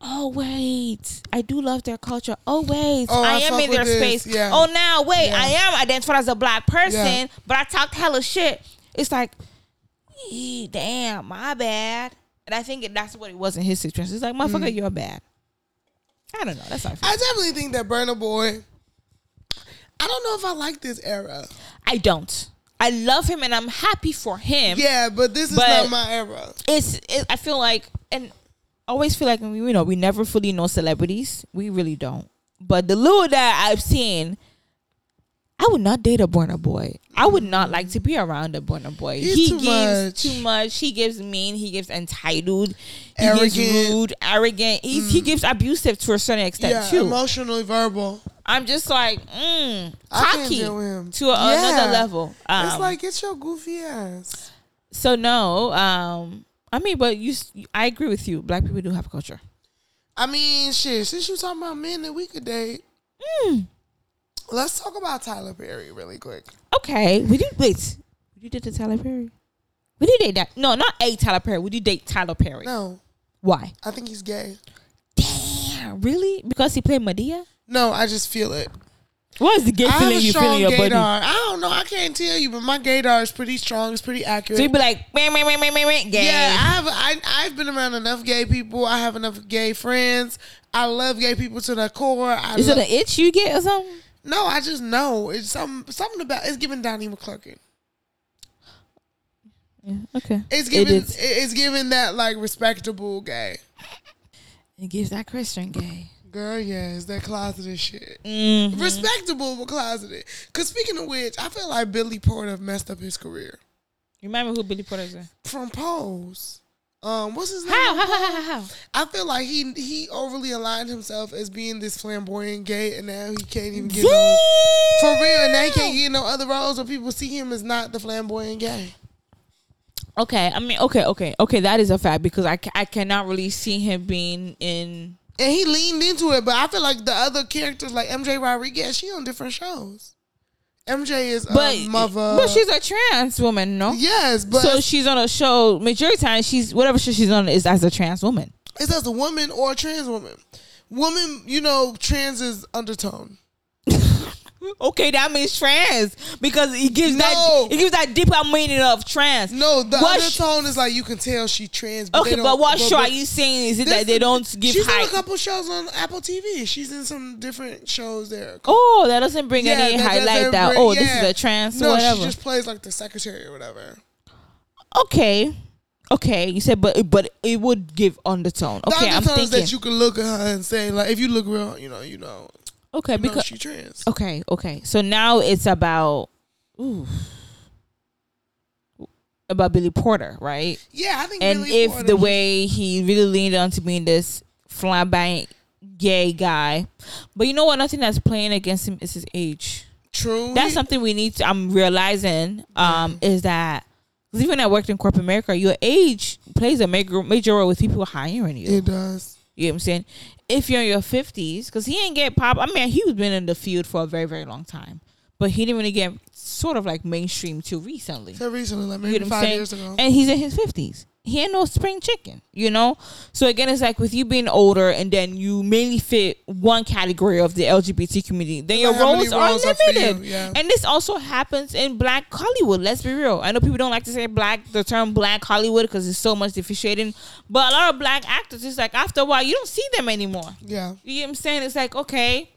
oh wait, I do love their culture. Oh wait, Oh, I, I am in their this. space. Yeah. Oh now wait, Yeah. I am identified as a black person, Yeah. but I talked hella shit. It's like, damn, my bad. And I think that's what it was in his situation. It's like, motherfucker, Mm. you're bad. I don't know. That's how I. I definitely think that Burna Boy. I don't know if I like this era. I don't. I love him and I'm happy for him. Yeah, but this is But- not my era. it's it, I feel like and I always feel like we you know we never fully know celebrities. We really don't. But the little that I've seen, I would not date a Burna Boy. I would not like to be around a Burna Boy. He's he too gives much. too much. He gives mean. He gives entitled. He Arrogant. gives rude, arrogant. He's, He gives abusive to a certain extent Yeah, too. emotionally verbal. I'm just like mm, cocky deal with him. to a, Yeah. another level. it's Um, like it's your goofy ass. so no. Um, I mean, but you, I agree with you. Black people do have culture. I mean, shit. Since you talking about men that we could date, Hmm. Let's talk about Tyler Perry really quick. Okay, would you wait? Would you date the Tyler Perry? Would you date that? No, not a Tyler Perry. Would you date Tyler Perry? No, Why? I think he's gay. Damn, really? Because he played Madea? No, I just feel it. What is the gay I have feeling a you strong feel in your body? I don't know. I can't tell you, but my gaydar is pretty strong. It's pretty accurate. So you'd be like, meh, meh, meh, meh, meh, meh, gay. Yeah, I have. I I've been around enough gay people. I have enough gay friends. I love gay people to the core. I is lo- it an itch you get or something? No? I just know it's some something about it's giving Donnie McClurkin. Yeah, okay. It's It giving is. it's giving that like respectable gay It gives that Christian gay. girl. Yeah, it's that closeted shit. Mm. Respectable but closeted. Cause speaking of which, I feel like Billy Porter messed up his career You remember who Billy Porter is? from Pose. Um, what's his name? How? How? How? How? How? I feel like he he overly aligned himself as being this flamboyant gay, and now he can't even get no for real. And now he can't get no other roles where people see him as not the flamboyant gay. Okay, I mean, okay, okay, okay. That is a fact because I, I cannot really see him being in. And he leaned into it, but I feel like the other characters, like MJ Rodriguez, she on different shows. MJ is a But mother, but she's a trans woman, no? yes, but so she's on a show. Majority of the time, she's whatever show she's on is as a trans woman. it's as a woman or a trans woman. Woman, you know, trans is undertone. Okay, that means trans because it gives No. that it gives that deeper meaning of trans. No, the What sh- undertone is like you can tell she trans. But Okay, but what show are you saying? Is it that they don't give She's on a couple shows on Apple TV. She's in some different shows there. Oh, that doesn't bring Yeah, any that highlight that. bring- oh, this is a trans No, whatever. she just plays like the secretary or whatever. okay, okay. You said, but but it would give undertone. The Okay, I'm undertone is thinking. that you can look at her and say like, if you look real, you know, you know, okay, you know because she trans. okay, okay. So now it's about. Ooh. About Billy Porter, right? Yeah, I think. and Billy if Porter the way he really leaned on to being this flamboyant gay guy, but you know what? Nothing that's playing against him is his age. true, That's something we need to. I'm realizing um, is that even I worked in corporate America, your age plays a major major role with people hiring you. It does. You know what I'm saying? If you're in your 50s, because he ain't get pop. I mean, he was been in the field for a very very long time, but he didn't really get sort of like mainstream till recently. So recently, like You maybe know five saying? years ago. And he's in his fifties. He ain't no spring chicken, you know. So again, it's like with you being older, and then you mainly fit one category of the LGBT community. Then your Like, roles are roles are you? limited, Yeah. and this also happens in Black Hollywood. Let's be real. I know people don't like to say black, the term Black Hollywood, because it's so much differentiating. But a lot of black actors, it's like after a while, you don't see them anymore. yeah, You know what I'm saying? It's like okay,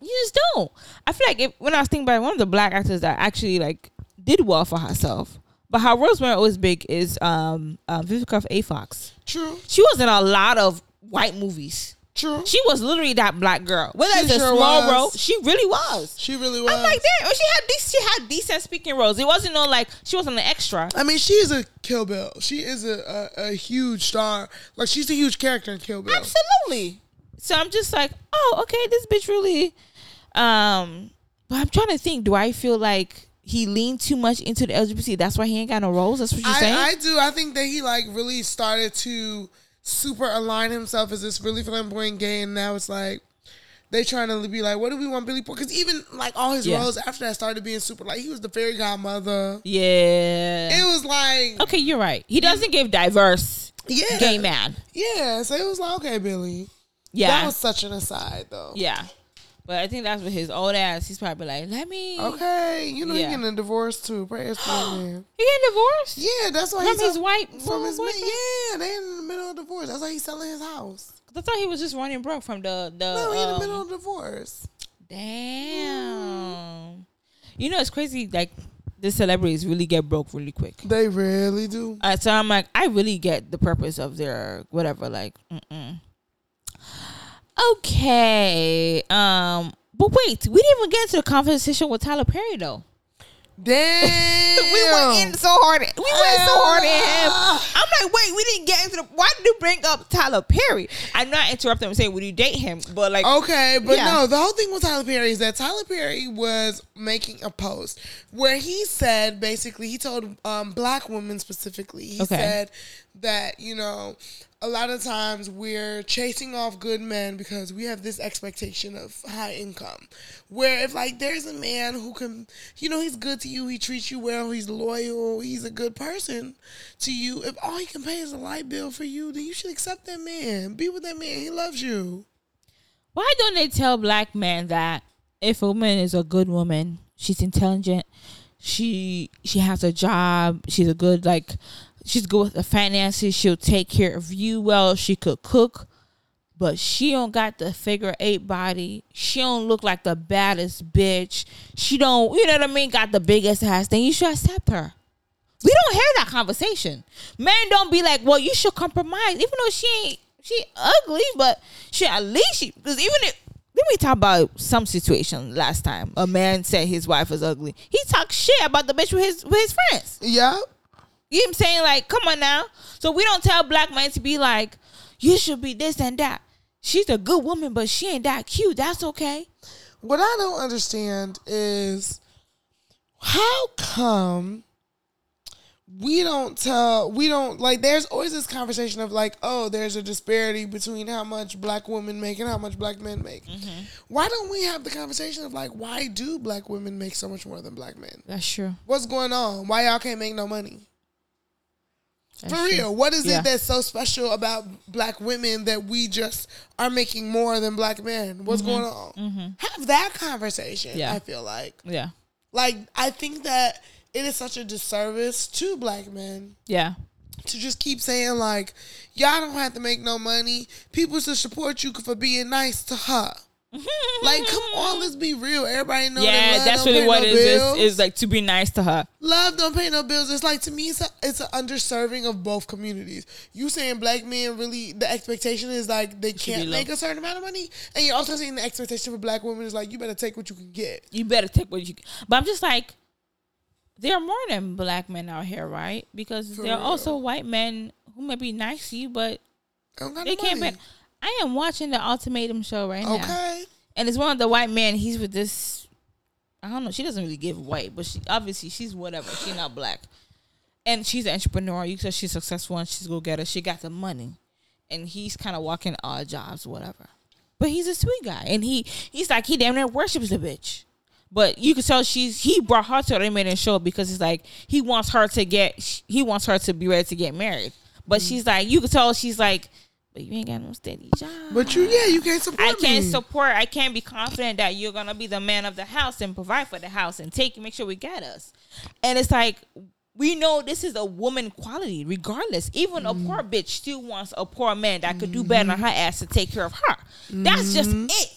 you just don't. I feel like if, when I was thinking about it, one of the black actors that actually like did well for herself, but how Rosemary was big is um, um Vivica A. Fox. true, She was in a lot of white movies. True. She was literally that black girl. Whether She it's a sure small was. role, she really was. She really was. I'm like, damn. She had these. She had decent speaking roles. It wasn't no like she wasn't an extra. I mean, she is a Kill Bill. She is a, a, a huge star. Like she's a huge character in Kill Bill. Absolutely. So I'm just like, oh, okay, this bitch really. Um, but I'm trying to think. Do I feel like he leaned too much into the LGBT? That's why he ain't got no roles. That's what you're saying. I, I do. I think that he like really started to super align himself as this really flamboyant gay, and now it's like they trying to be like, what do we want Billy Porter? Because even like all his Yeah. roles after that started being super. Like he was the fairy godmother. yeah. It was like okay, you're right. He doesn't give diverse yeah, gay man. Yeah, so it was like okay, Billy. Yeah. That was such an aside though. yeah. But I think that's what his old ass. He's probably like, let me. Okay, you know Yeah. he getting a divorce too. Prayers *gasps* for man. He getting divorced Yeah, that's why from he's his white from his boyfriend? Yeah, they in the middle of divorce. That's why he's selling his house. I thought he was just running broke from the the. No, he in the um, middle of divorce. Damn. You know it's crazy. Like the celebrities really get broke really quick. They really do. Uh, so I'm like, I really get the purpose of their whatever. Like, mm-mm. Okay. Um, but wait, we didn't even get into the conversation with Tyler Perry though. Damn. *laughs* We went in so hard. At, we went so hard at him. Ah. I'm like, wait, we didn't get into the. Why did you bring up Tyler Perry? I'm not interrupting him saying, would you date him? But like, Okay, but Yeah. no, the whole thing with Tyler Perry is that Tyler Perry was making a post where he said basically he told um, black women specifically he Okay. said that you know a lot of times we're chasing off good men because we have this expectation of high income. Where if like there's a man who can you know he's good to you he treats you well he's loyal he's a good person to you if all he can pay is a light bill for you then you should accept that man. Be with that man he loves you. Why don't they tell black men that if a woman is a good woman, she's intelligent, she she has a job, she's a good like she's good with the finances, she'll take care of you well, she could cook, but she don't got the figure eight body. She don't look like the baddest bitch. She don't, you know what I mean, got the biggest ass. Then you should accept her. We don't hear that conversation. Men don't be like, well, you should compromise, even though she ain't she ugly, but she at least she because even if did we talk about some situation last time? A man said his wife was ugly. He talked shit about the bitch with his with his friends. yeah You know what I'm saying? Like, come on now. So we don't tell black men to be like, you should be this and that. She's a good woman, but she ain't that cute. That's okay. What I don't understand is how come we don't tell we don't like there's always this conversation of like oh there's a disparity between how much black women make and how much black men make mm-hmm. why don't we have the conversation of like why do black women make so much more than black men That's true. what's going on why y'all can't make no money That's for true. real what is Yeah. it that's so special about black women that we just are making more than black men what's going on have that conversation Mm-hmm. Yeah. i feel like Yeah. like I think that it is such a disservice to black men Yeah. to just keep saying like y'all don't have to make no money. People should support you for being nice to her. Like, come on, let's be real. Everybody know that yeah, love that's really what no it is. Is like to be nice to her. Love don't pay no bills. It's like to me, it's a, it's an underserving of both communities. You saying black men really the expectation is like they can't make a certain amount of money, and you're also saying the expectation for black women is like you better take what you can get. You better take what you. Can. But I'm just like, there are more than black men out here, right? Because For there are also white men who may be nice to you, but I don't got they can't. Be, I am watching the Ultimatum show right now. Okay. and it's one of the white men. He's with this. I don't know. She doesn't really give white, but she obviously she's whatever. She's not black, and she's an entrepreneur. You said she's successful and she's go getter. She got the money, and he's kind of walking odd jobs, whatever. But he's a sweet guy, and he he's like he damn near worships the bitch. But you can tell she's he brought her to the Ultimatum show because it's like he wants her to get he wants her to be ready to get married. But mm. she's like you can tell she's like, but you ain't got no steady job. But you, yeah, you can't support I can't me. support. I can't be confident that you're gonna be the man of the house and provide for the house and take make sure we get us. And it's like we know this is a woman quality, regardless. Even a poor mm-hmm. bitch still wants a poor man that could do better on her mm-hmm. ass to take care of her. That's just mm-hmm. it.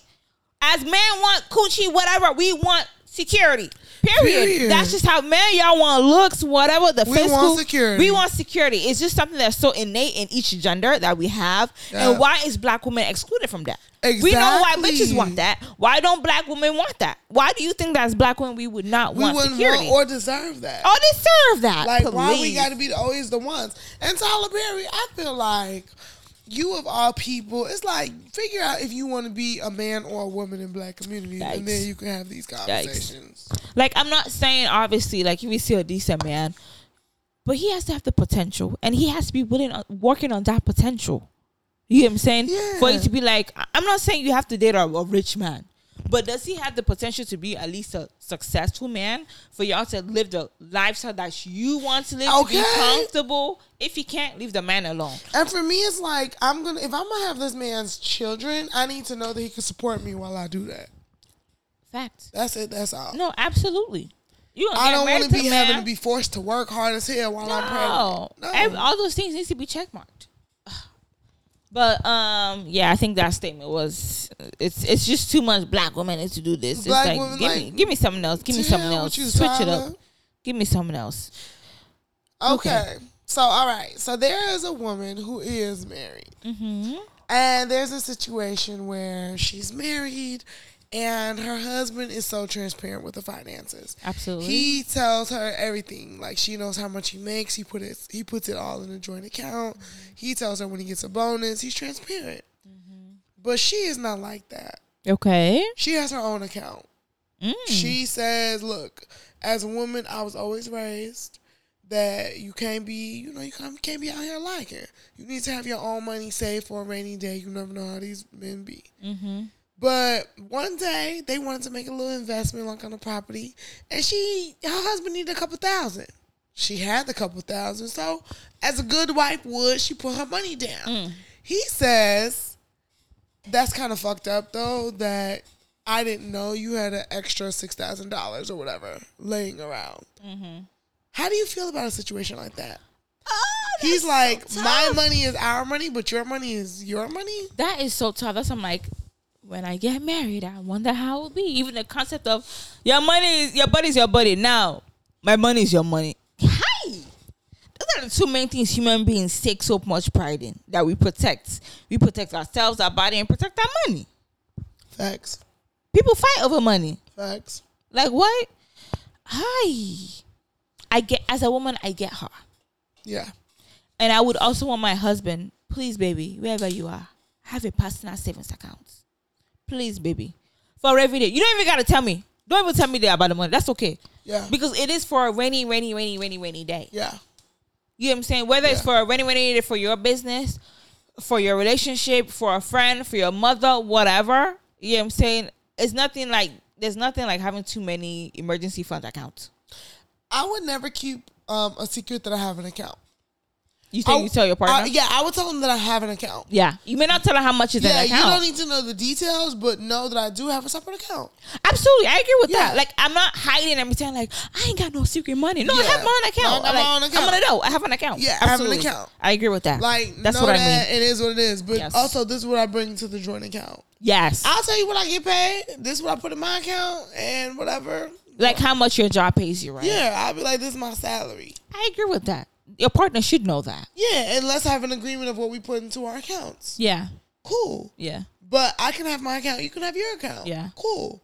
As men want coochie, whatever we want security. Period. Period. That's just how man y'all want looks, whatever the We want security. We want security. It's just something that's so innate in each gender that we have. Yeah. And why is black women excluded from that? We know why Exactly. bitches want that. Why don't black women want that? Why do you think that's black women we would not We want wouldn't security? want or deserve that. oh, they serve that. like why we got to be always the ones? And Tyler Perry, I feel like you of all people, it's like figure out if you want to be a man or a woman in black community, Yikes. and then you can have these conversations. Like I'm not saying obviously like if you see a decent man, but he has to have the potential and he has to be willing on working on that potential. You know what I'm saying? For you to be like, I'm not saying you have to date a, a rich man, but does he have the potential to be at least a successful man for y'all to live the lifestyle that you want to live to be comfortable? If he can't, leave the man alone. And for me, it's like I'm gonna if I'm gonna have this man's children, I need to know that he can support me while I do that. Fact. That's it. That's all. No, absolutely. You I don't want to be man. having to be forced to work hard as hell while I'm pregnant. No. all those things need to be checkmarked. But um, yeah, I think that statement was it's it's just too much. Black women to do this. Black it's like women, give me give me something else. Give me something else. Switch it up. Give me something else. Okay. So all right. So there is a woman who is married. Mm-hmm. And there's a situation where she's married and her husband is so transparent with the finances. Absolutely. He tells her everything. Like she knows how much he makes. He put it he puts it all in a joint account. He tells her when he gets a bonus. He's transparent. But she is not like that. okay. She has her own account. Mm. She says, "Look, as a woman, I was always raised that you can't be, you know, you can't, can't be out here liking. You need to have your own money saved for a rainy day. You never know how these men be." Mm-hmm. But one day they wanted to make a little investment, like on the property, and she, her husband needed a couple thousand. She had the couple thousand, so as a good wife would, she put her money down. Mm. He says that's kind of fucked up though. That I didn't know you had an extra six thousand dollars or whatever laying around. Mm-hmm. How do you feel about a situation like that? Oh, He's like, so my money is our money, but your money is your money. That is so tough. That's I'm like, when I get married, I wonder how it will be. Even the concept of your money is your buddy's your buddy. Now, my money is your money. Hi. Those are the two main things human beings take so much pride in that we protect. We protect ourselves, our body, and protect our money. Facts, People fight over money. facts. Like what? Hi. I get as a woman, I get her. Yeah. And I would also want my husband, please, baby, wherever you are, have a personal savings account. Please, baby. For every day. You don't even gotta tell me. Don't even tell me there about the money. That's okay. Yeah. Because it is for a rainy, rainy, rainy, rainy, rainy day. Yeah. You know what I'm saying? Whether it's for a rainy, rainy day for your business, for your relationship, for a friend, for your mother, whatever. You know what I'm saying? It's nothing like there's nothing like having too many emergency fund accounts. I would never keep um, a secret that I have an account. You I- you tell your partner? I- yeah, I would tell them that I have an account. yeah. You may not tell them how much is in Yeah, the you don't need to know the details, but know that I do have a separate account. Absolutely, I agree with Yeah. that. Like, I'm not hiding and saying like I ain't got no secret money. No, I have my own account. No, I got my Like, own account. I'm gonna know. I have an account. Yeah, I have an Absolutely. account. I agree with that. Like, that's know what I that mean. It is what it is. But Yes. also, this is what I bring to the joint account. Yes, I'll tell you what I get paid. This is what I put in my account, and whatever. like how much your job pays you, right? Yeah, I'll be like, this is my salary. I agree with that. Your partner should know that. Yeah, and let's have an agreement of what we put into our accounts. Yeah, Cool. yeah, But I can have my account. You can have your account. Yeah. Cool.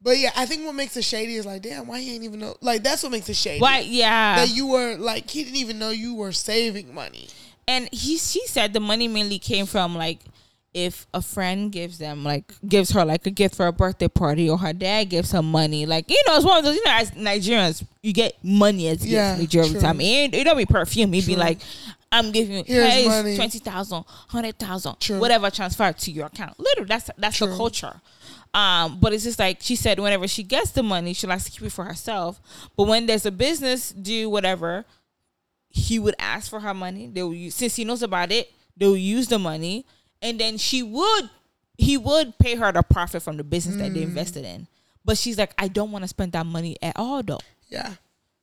But yeah, I think what makes it shady is like, damn, why he ain't even know? Like that's what makes it shady. Why? Yeah. That you were like, he didn't even know you were saving money. and he she said the money mainly came from like if a friend gives them like gives her like a gift for a birthday party or her dad gives her money like you know it's one of those you know as Nigerians you get money as gifts Yeah, of the time it, it don't be perfume it be like I'm giving you Here's hey, money. it's twenty thousand, hundred thousand, True. whatever transfer to your account. Literally, that's that's the culture. Um, but it's just like she said, whenever she gets the money, she likes to keep it for herself. But when there's a business do whatever, he would ask for her money. They will use, since he knows about it, they will use the money, and then she would he would pay her the profit from the business that Mm. they invested in. But she's like, I don't want to spend that money at all, though. Yeah.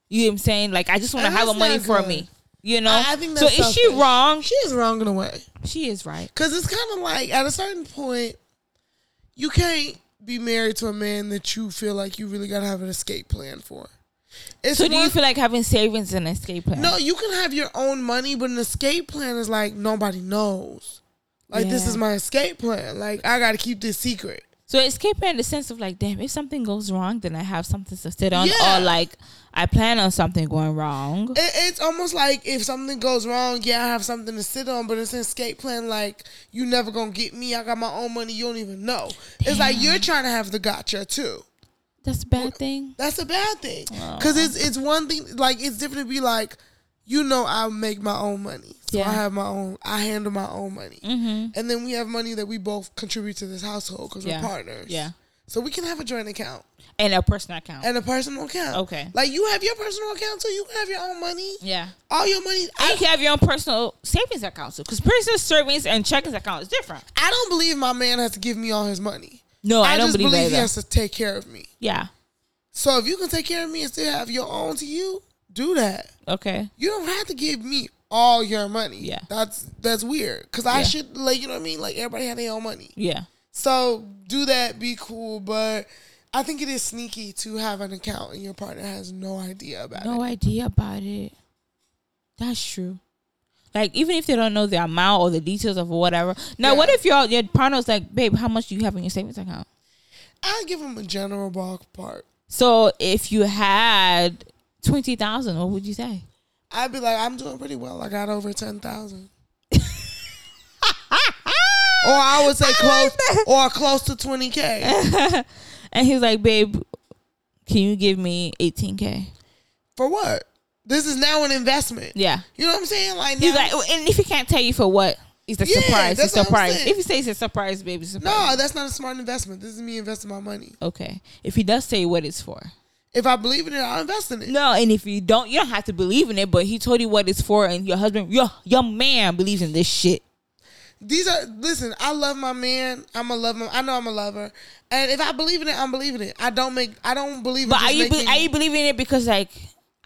You know what I'm saying? Like, I just want to have a that's money not for me. You know. I, I think so is she wrong? She is wrong in a way. She is right. Cause it's kind of like at a certain point, you can't be married to a man that you feel like you really gotta have an escape plan for. It's So do you feel like having savings and escape plan? no, you can have your own money, but an escape plan is like nobody knows. Like this is my escape plan. Like I gotta keep this secret. So escape plan in the sense of like, damn, if something goes wrong, then I have something to sit on, Yeah. or like I plan on something going wrong. It, it's almost like if something goes wrong, yeah, I have something to sit on, but it's an escape plan. Like you never gonna get me. I got my own money. You don't even know. It's like you're trying to have the gotcha too. That's a bad thing. That's a bad thing. Oh. Cause it's it's one thing. Like it's different to be like, you know, I make my own money. So Yeah. I have my own. I handle my own money. Mm-hmm. And then we have money that we both contribute to this household because Yeah. we're partners. Yeah, So we can have a joint account and a personal account. and a personal account. Okay. Like you have your personal account, so you can have your own money. yeah, All your money. and I, you can have your own personal savings account too, because personal savings and checking account is different. I don't believe my man has to give me all his money. No, I, I, don't just believe, believe he has to take care of me. Yeah. So if you can take care of me and still have your own to you, do that. Okay. You don't have to give me all your money. Yeah. That's that's weird. Cause I Yeah. should like you know what I mean? Like everybody have their own money. Yeah. So do that, be cool, but I think it is sneaky to have an account and your partner has no idea about No it. No idea about it. That's true. Like even if they don't know the amount or the details of whatever. Now, Yeah. what if your your partner's like, babe, how much do you have in your savings account? I give him a general ballpark. Part. So if you had twenty thousand, what would you say? I'd be like, I'm doing pretty well. I got over ten thousand. *laughs* or I would say close or close to twenty K. *laughs* and he's like, babe, can you give me eighteen k? For what? This is now an investment. Yeah. You know what I'm saying? Like He's now- like, and if he can't tell you for what, it's a Yeah, surprise. It's a surprise. If he says it's a surprise, baby, surprise. No, that's not a smart investment. This is me investing my money. Okay. If he does say what it's for. If I believe in it, I'll invest in it. No, and if you don't, you don't have to believe in it. But he told you what it's for, and your husband, your your man believes in this shit. These are listen. I love my man. I'm a love him. I know I'm a lover, and if I believe in it, I'm believing it. I don't make. I don't believe. But in are you be, are you believing it because like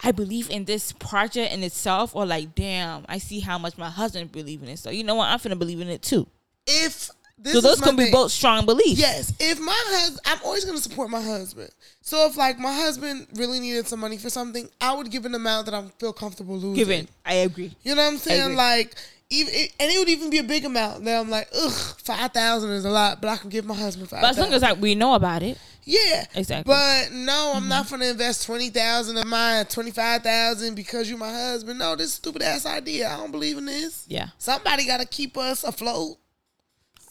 I believe in this project in itself, or like damn, I see how much my husband believe in it. So you know what, I'm finna believe in it too. If this So those my can be both strong beliefs. Yes, if my husband, I'm always going to support my husband. So if like my husband really needed some money for something, I would give an amount that I feel comfortable losing. Given, I agree. You know what I'm saying? Like even, and it would even be a big amount. That I'm like, ugh, five thousand is a lot, but I can give my husband five. But as long as like we know about it, yeah, Exactly. But no, I'm mm-hmm. not gonna invest twenty thousand of mine, twenty five thousand because you're my husband. No, this stupid ass idea. I don't believe in this. yeah, Somebody got to keep us afloat.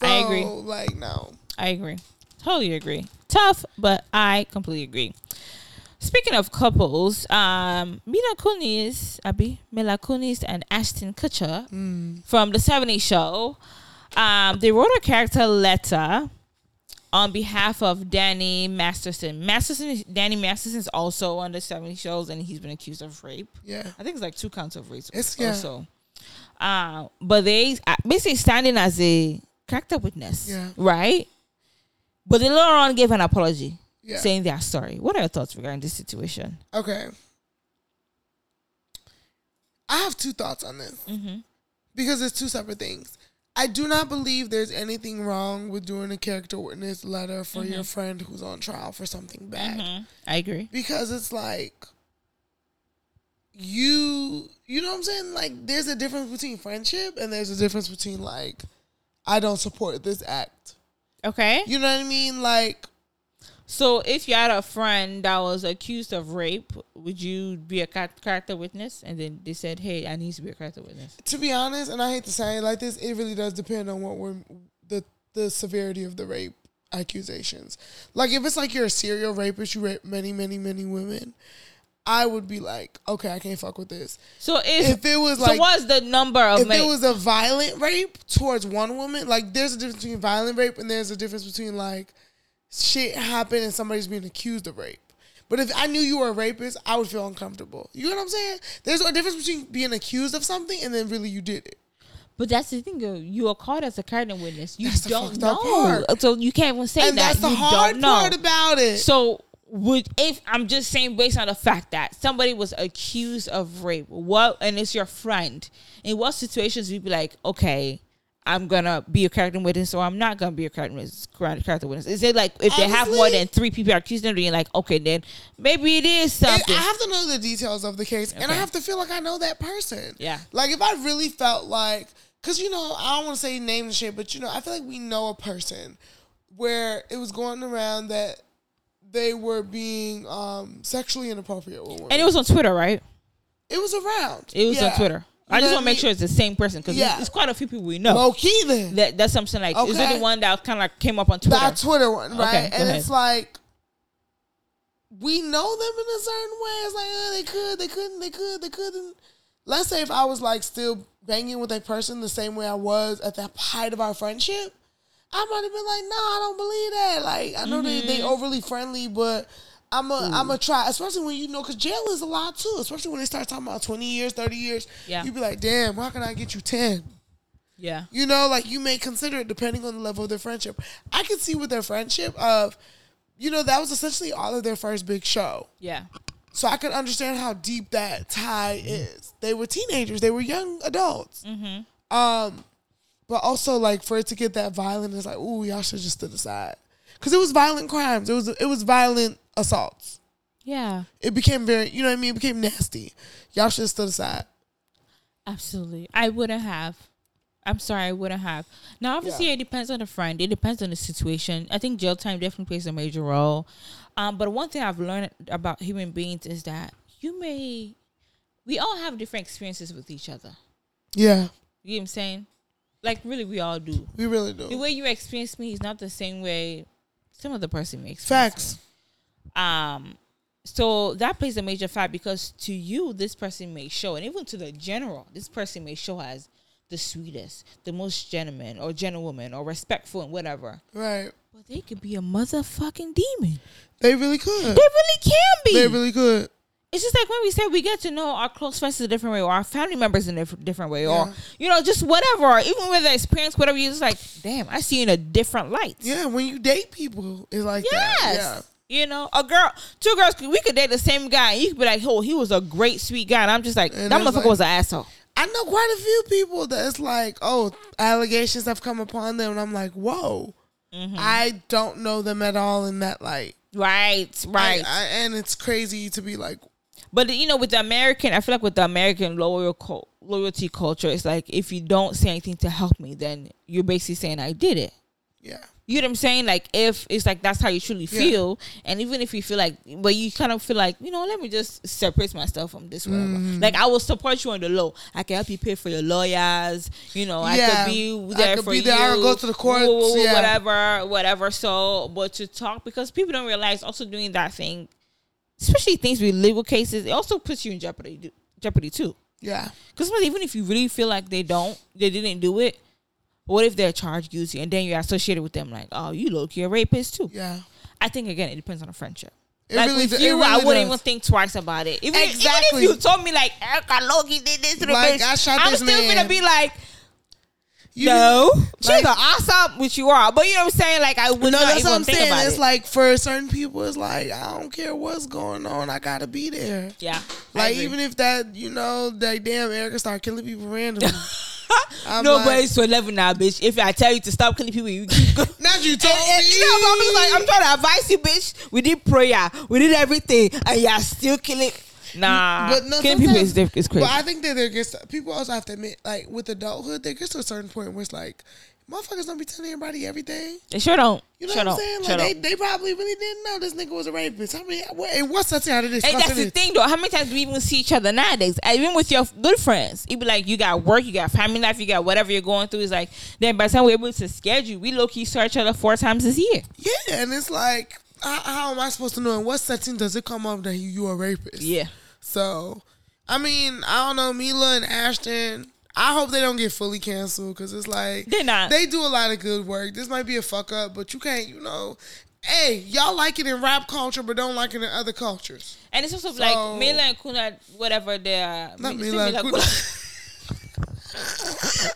I agree. Like no. I agree. Totally agree. Tough, but I completely agree. Speaking of couples, um, Mila Kunis, Abby, Mila Kunis and Ashton Kutcher from the 70s show, um, they wrote a character letter on behalf of Danny Masterson. Masterson, Danny Masterson is also on the 70s shows, and he's been accused of rape. Yeah. I think it's like two counts of rape. It's- yeah. also. Uh, but they uh, basically standing as a character witness, Yeah. right? But they later on gave an apology, Yeah. saying they are sorry. What are your thoughts regarding this situation? Okay. I have two thoughts on this Mm-hmm. because it's two separate things. I do not believe there's anything wrong with doing a character witness letter for your friend who's on trial for something bad. I agree. because it's like you you know what I'm saying? Like there's a difference between friendship and there's a difference between like I don't support this act. Okay. You know what I mean? Like So if you had a friend that was accused of rape, would you be a character witness? And then they said, "Hey, I need to be a character witness." to be honest, and I hate to say it like this, it really does depend on what we're the the severity of the rape accusations. Like if it's like you're a serial rapist, you rape many, many, many women, I would be like, okay, I can't fuck with this. So if, If it was so, like what's the number of if ma- it was a violent rape towards one woman, like there's a difference between violent rape and there's a difference between like shit happened and somebody's being accused of rape. But if I knew you were a rapist, I would feel uncomfortable. You know what I'm saying? There's a difference between being accused of something and then really you did it. But that's the thing. You are called as a character witness. You That's don't know, so you can't even say and that. that's the you hard know. part about it. So would if I'm just saying based on the fact that somebody was accused of rape, what and it's your friend, in what situations you'd be like, okay, I'm gonna be a character witness or I'm not gonna be a character witness. Character witness. Is it like if they have more than three people accused them, you're like, okay, then maybe it is something. I have to know the details of the case, and I have to feel like I know that person. Yeah. Like if I really felt like, cause you know, I don't want to say name and shit, but you know, I feel like we know a person where it was going around that they were being um sexually inappropriate with women. and it was on Twitter, right? it was around. It was Yeah. on Twitter. I just want to make sure it's the same person because Yeah. it's quite a few people we know. Low key then. that that's something like is it the one that kind of like came up on Twitter? That Twitter one, right? Okay, and ahead. it's like we know them in a certain way. It's like uh, they could, they couldn't, they could, they couldn't. Let's say if I was like still banging with a person the same way I was at the height of our friendship, I might have been like, "No, I don't believe that." Like I know they Mm-hmm. they overly friendly, but. I'm a, I'm a try, especially when you know, because jail is a lot too. Especially when they start talking about 20 years, 30 years. Yeah. You be like, damn, how can I get you 10? yeah, You know, like you may consider it depending on the level of their friendship. I could see with their friendship of, you know, that was essentially all of their first big show. yeah, So I could understand how deep that tie is. They were teenagers, they were young adults. Um, but also like for it to get that violent, it's like, ooh, y'all should just stood aside because it was violent crimes. It was it was violent assaults. yeah. It became very, you know what I mean? It became nasty. Y'all should have stood aside. Absolutely. I wouldn't have. I'm sorry, I wouldn't have. Now, obviously, Yeah. it depends on the friend. It depends on the situation. I think jail time definitely plays a major role. Um, but one thing I've learned about human beings is that you may, we all have different experiences with each other. Yeah, You know what I'm saying? Like, really, we all do. we really do. The way you experience me is not the same way some other person makes. Facts. me. Um, so that plays a major fact because to you, this person may show, and even to the general, this person may show as the sweetest, the most gentleman or gentlewoman or respectful and whatever. Right. But they could be a motherfucking demon. They really could. They really can be. They really could. It's just like when we say we get to know our close friends in a different way or our family members in a different way or you know just whatever or even with the experience whatever you just like damn i see you in a different light Yeah, when you date people, it's like yes that. you know a girl two girls we could date the same guy and you could be like oh he was a great sweet guy and i'm just like And that motherfucker like- was an asshole I know quite a few people that's like, oh, allegations have come upon them, and I'm like, whoa, Mm-hmm. I don't know them at all in that light. right right I, I, and it's crazy to be like, But you know, with the American, I feel like with the American loyal loyalty culture, it's like if you don't say anything to help me, then you're basically saying I did it. yeah, You know what I'm saying? Like if it's like that's how you truly Yeah. feel, and even if you feel like, but you kind of feel like, you know, let me just separate myself from this, whatever. Mm-hmm. Like I will support you on the low. I can help you pay for your lawyers. You know, I could be there I could for be you. there. I could go to the court. yeah. whatever, whatever. So, but to talk because people don't realize also doing that thing, especially things with legal cases, it also puts you in jeopardy. Jeopardy too. yeah, Because even if you really feel like they don't, they didn't do it. What if they're charged guilty and then you're associated with them like, oh, you look, you're a rapist too? yeah. I think again, it depends on the friendship. It like really with do- you, I wouldn't does. even think twice about it. Even, if- Exactly. even if you told me like Erica Loki did this to the Like, bitch, I shot I'm this still man. gonna be like, You no, she's like- an awesome, which you are. But you know what I'm saying? Like I would No, that's what I'm saying. It's it. like for certain people, it's like I don't care what's going on, I gotta be there. yeah, Like even if that, you know, that damn Erica start killing people randomly. *laughs* No, like, but it's to eleven now, bitch. If I tell you to stop killing people, you keep going. *laughs* not you told And- me. you know, I'm just like, I'm trying to advise you, bitch. We did prayer, we did everything, and you're still killing. Nah, But no, people is, is crazy. But I think that there gets people also have to admit, like with adulthood, there gets to a certain point where it's like, motherfuckers don't be telling everybody everything. they sure don't. You know sure what I'm saying? Sure Like they, don't. they probably really didn't know this nigga was a rapist. I mean, what, and what's that out of this? And that's the thing, though. How many times do we even see each other nowadays? Even with your good friends, it be like you got work, you got family life, you got whatever you're going through. It's like then by the time we're able to schedule, we low key saw each other four times this year. Yeah, and it's like, how, how am I supposed to know? In what setting does it come up that you, you a rapist? Yeah, So, I mean, I don't know, Mila and Ashton. I hope they don't get fully canceled because it's like They're not. They do a lot of good work. This might be a fuck up, but you can't, you know. Hey, y'all like it in rap culture, but don't like it in other cultures. and it's also So- like Mila and Kuna, whatever they're Not Mila and Mila Kuna. *laughs*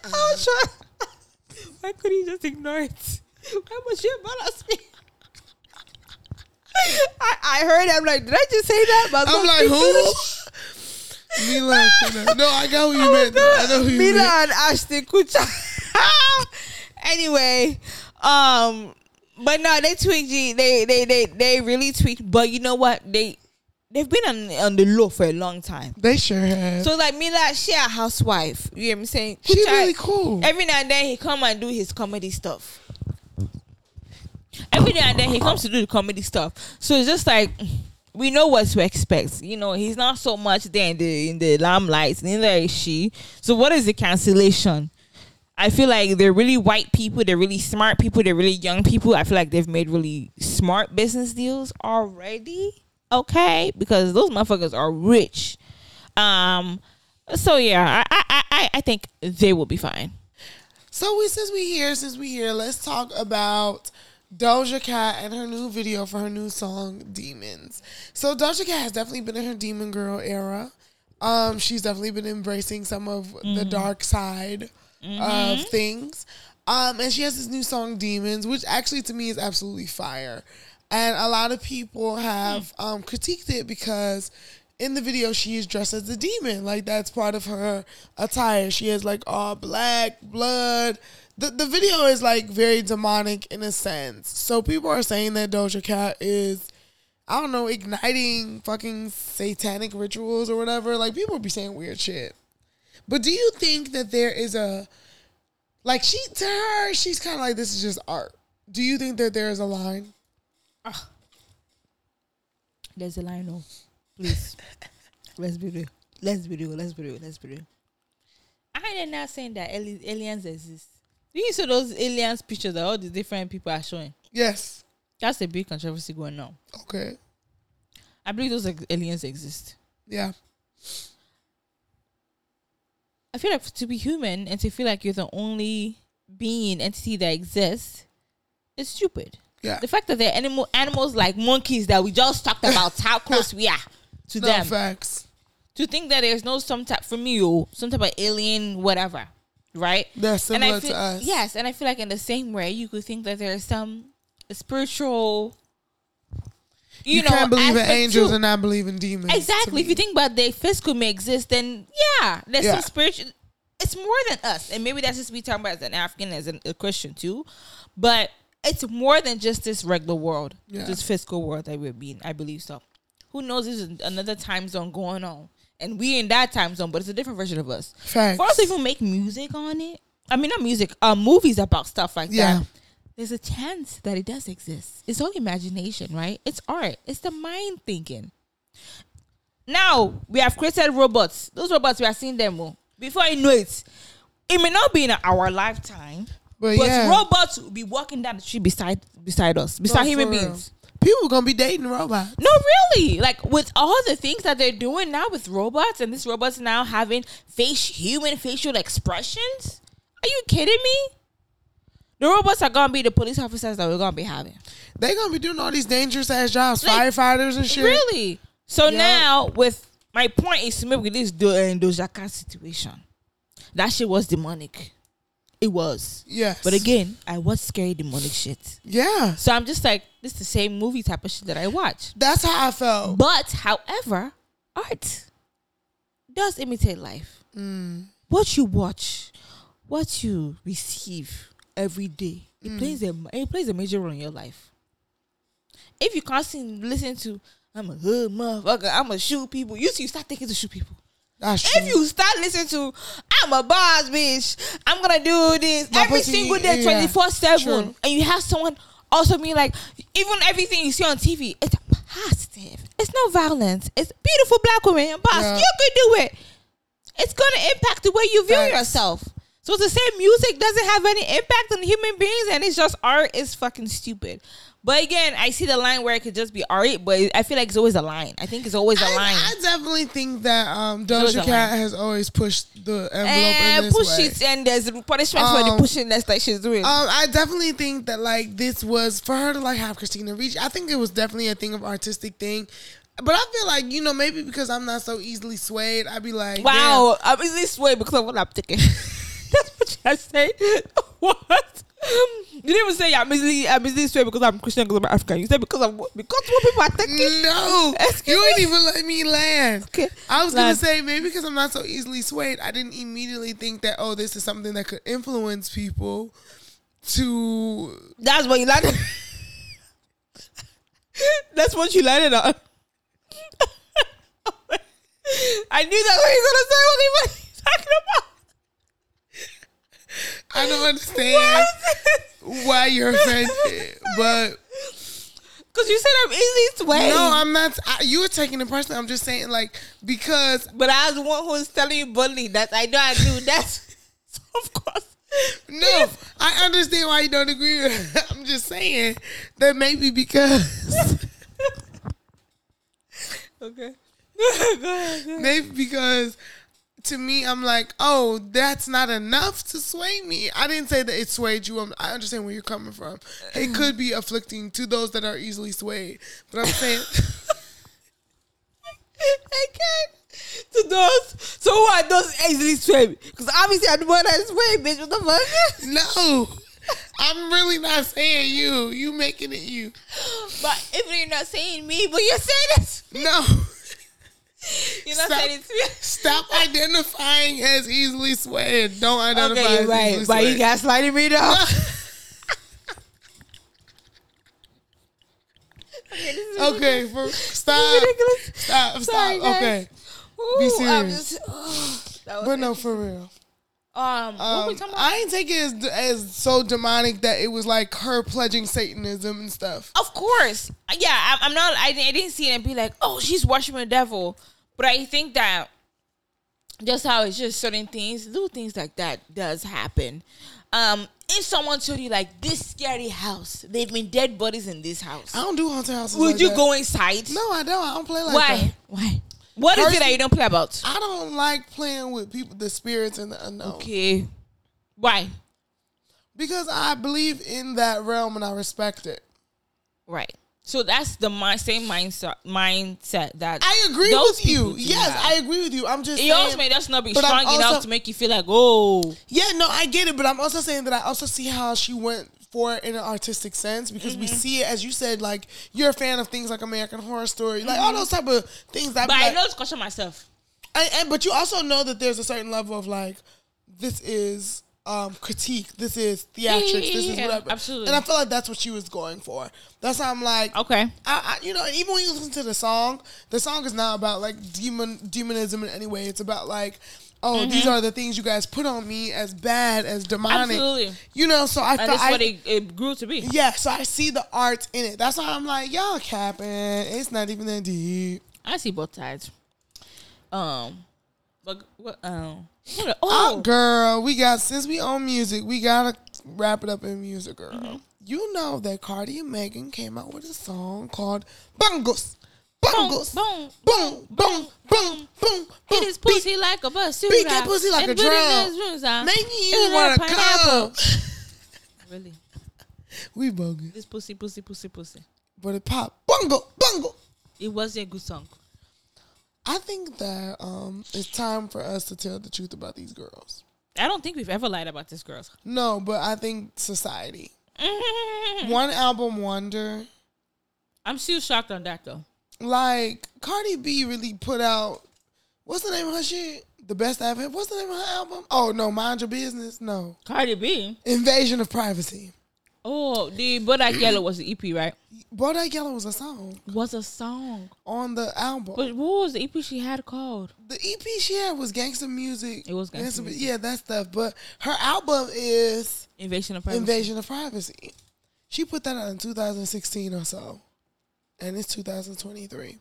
I was trying. *laughs* Why could he just ignore it? Why was you embarrass me? I, I heard. I'm like, did I just say that? But I'm like, who? the- *laughs* Mila. No, I got who you meant. though. I know who you Mila meant. and Ashton Kutcher. *laughs* anyway, um, but no, they tweaked. G. They they they they really tweaked. But you know what? They they've been on on the low for a long time. They sure have. So like Mila, she a housewife. You hear me saying? she really cool. Every now and then he come and do his comedy stuff. Every now and then he comes to do the comedy stuff. So it's just like we know what to expect. You know, he's not so much there in the in the limelight, neither is she. So what is the cancellation? I feel like they're really white people, they're really smart people, they're really young people. I feel like they've made really smart business deals already. Okay, because those motherfuckers are rich. Um so yeah, I I I, I think they will be fine. So we since we here, since we here, let's talk about Doja Cat and her new video for her new song Demons. So Doja Cat has definitely been in her demon girl era. Um, she's definitely been embracing some of the dark side of things. Um, and she has this new song Demons, which actually to me is absolutely fire. And a lot of people have um, critiqued it because in the video she is dressed as a demon like that's part of her attire she has like all black blood the, the video is like very demonic in a sense so people are saying that doja cat is i don't know igniting fucking satanic rituals or whatever like people be saying weird shit but do you think that there is a like she to her she's kind of like this is just art do you think that there is a line ah. There's a line, no. please. *laughs* let's be real. Let's be real. Let's be real. Let's be real. I am not saying that aliens exist. Do you see those aliens pictures that all the different people are showing? yes That's a big controversy going on. okay I believe those ex- aliens exist. yeah I feel like to be human and to feel like you're the only being entity that exists is stupid. yeah The fact that they're animal animals like monkeys that we just talked about how *laughs* close we are to no them. facts to think that there's no some type for me oh, some type of alien whatever right they're and similar I feel to us yes and I feel like in the same way you could think that there's some spiritual you, you, know can't believe in angels too. and not believe in demons. exactly if you think about the physical may exist then yeah there's Yeah. some spiritual it's more than us and maybe that's just me talking about as an African as an, a Christian too but it's more than just this regular world Yeah. this physical world that we're being I believe so who knows there's another time zone going on and we in that time zone but it's a different version of us Facts. for us to even make music on it I mean not music uh movies about stuff like Yeah. that there's a chance that it does exist. It's all imagination, right? It's art. It's the mind thinking. Now we have created robots. Those robots we are seeing them. oh, Before you know it, it may not be in our lifetime, but, but yeah, robots will be walking down the street beside beside us, beside No, human for real. People gonna be dating robots. No, really. Like with all the things that they're doing now with robots, and these robots now having face human facial expressions. Are you kidding me? The robots are gonna be the police officers that we're gonna be having. They gonna be doing all these dangerous ass jobs, Like, firefighters and shit. Really? So Yeah. now, with my point is to make with this Do- uh, Doja Cat situation, that shit was demonic. It was. Yes, But again, I was scary demonic shit. yeah, So I'm just like, this is the same movie type of shit that I watch. that's how I felt. But however, art does imitate life. Mm. What you watch, what you receive every day, it Mm. plays a it plays a major role in your life. If you constantly listen to I'm a hood motherfucker, I'm gonna shoot people, you see you start thinking to shoot people. That's true. If you start listening to I'm a boss bitch, I'm gonna do this My every pussy, single day, yeah, twenty four seven, true. and you have someone also being like, even everything you see on TV, it's positive. It's no violence. It's beautiful black women, boss. Yeah. You could do it. It's gonna impact the way you view Facts. yourself. So to say music doesn't have any impact on human beings and it's just art is fucking stupid. But again, I see the line where it could just be art, but I feel like it's always a line. I think it's always a I, line. I definitely think that um, Doja Cat has always pushed the envelope in and this push way. it, and there's punishment for the Um, pushing that's like she's doing. Um, I definitely think that like this was for her to like have Christina reach. I think it was definitely a thing of artistic thing. But I feel like you know maybe because I'm not so easily swayed, I'd be like, wow, I'm easily swayed because of what I'm thinking. *laughs* that's what you say. *laughs* what? You didn't even say I'm easily I'm easily swayed because I'm Christian because I'm African. You said because what- because what people are thinking. damn. No, Excuse you ain't me? even let me land. Okay. I was gonna say maybe because I'm not so easily swayed, I didn't immediately think that oh this is something that could influence people. to That's what you landed. That's what you landed on. *laughs* I knew that's what you were gonna say. What he was talking about? I don't understand why you're offended, but Because you said I'm easily swayed. no, I'm not. I, you were taking it personally. I'm just saying, like, because but I was the one who was telling you bully. That's I know I knew. *laughs* That's so *laughs* of course. no, I understand why you don't agree. with. *laughs* I'm just saying that maybe because Okay. go ahead. Go ahead. maybe because to me, I'm like, oh, that's not enough to sway me. I didn't say that it swayed you. I'm, I understand where you're coming from. It mm. could be afflicting to those that are easily swayed, but I'm saying. *laughs* I can't. To those, so who are those easily swayed? Because obviously I'm the one that sway, bitch. What the fuck? *laughs* No, I'm really not saying you. You making it you. But if you're not saying me, but you're saying it, No, *laughs* *laughs* you're not Stop. saying it to me. stop identifying as easily swayed. Don't identify Okay, as you're right. easily But you swayed. gaslighting me though. *laughs* okay, for, stop, stop, stop. Sorry. Okay, Ooh, Be serious. *sighs* just- oh, but no, for real. Um, what we Um, talking about? I ain't take it as, as so demonic that it was like her pledging Satanism and stuff. Of course, yeah. I'm, I'm not. I, I didn't see it and be like, oh, she's worshiping the devil. But I think that just how it's just certain things, little things like that, does happen. Um, if someone told you like this scary house, they've been dead bodies in this house, I don't do haunted houses. would like you that. go inside? No, I don't. I don't play like Why? that. Why? Why? What is it that you don't play about? I don't like playing with people, the spirits and the unknown. Okay. Why? Because I believe in that realm and I respect it. Right. So that's the mi- same mindset mindset that I agree with you. Yes, have. I agree with you. I'm just It saying. also may just not be strong enough to make you feel like, oh, yeah, no, I get it, but I'm also saying that I also see how she went for it in an artistic sense because we Mm-hmm. see it as you said, like you're a fan of things like American Horror Story, like all those type of things. That Mm-hmm. but I like, know it's question myself. and, and but you also know that there's a certain level of like this is um critique, this is theatrics, this is whatever. absolutely. And I feel like that's what she was going for. That's how I'm like, Okay. I, I, you know, even when you listen to the song, the song is not about like demon demonism in any way. It's about like, oh, these are the things you guys put on me as bad as demonic. Mm-hmm. Absolutely. You know, so I I, what it, it grew to be. yeah, so I see the art in it. That's why I'm like, y'all capping. It's not even that deep. I see both sides. Um, but what? Um, what- Oh, oh, girl, we got since we own music, we gotta wrap it up in music, girl. Mm-hmm. You know that Cardi and Megan came out with a song called Bongos. boom, Bungles. boom. Boom, boom, boom, boom, Hit boom. his pussy like a bus. beat that pussy like a drum. Making you wanna come. Really, We bogus. this pussy, pussy, pussy, pussy. But it popped. Bungle, bungle. It wasn't a good song. I think that um it's time for us to tell the truth about these girls. I don't think we've ever lied about these girls. No, but I think society. One album wonder. I'm still shocked on that though. Like Cardi B really put out what's the name of her shit? The best I've had. What's the name of her album? Oh no, Mind Your Business. No. Cardi B. Invasion of Privacy. Oh, the Bodak Yellow was the EP, right? Bodak Yellow was a song Was a song. on the album. But what was the EP she had called? the EP she had was gangster music. It was Gangsta Music. Yeah, that stuff. But her album is Invasion of Privacy. Invasion of Privacy. She put that out in 2016 or so. And it's 2023.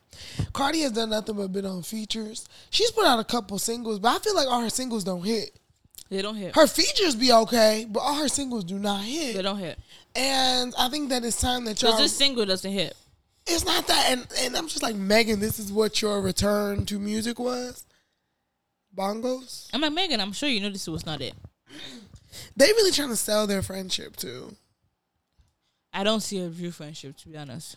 Cardi has done nothing but been on features. She's put out a couple singles, but I feel like all her singles don't hit. They don't hit. Her features be okay, but all her singles do not hit. They don't hit. And I think that it's time that y'all. Because this single doesn't hit. it's not that. And, and I'm just like, Megan, this is what your return to music was? Bongos? I'm like, Megan, I'm sure you know this was not it. They really trying to sell their friendship too. I don't see a real friendship, to be honest.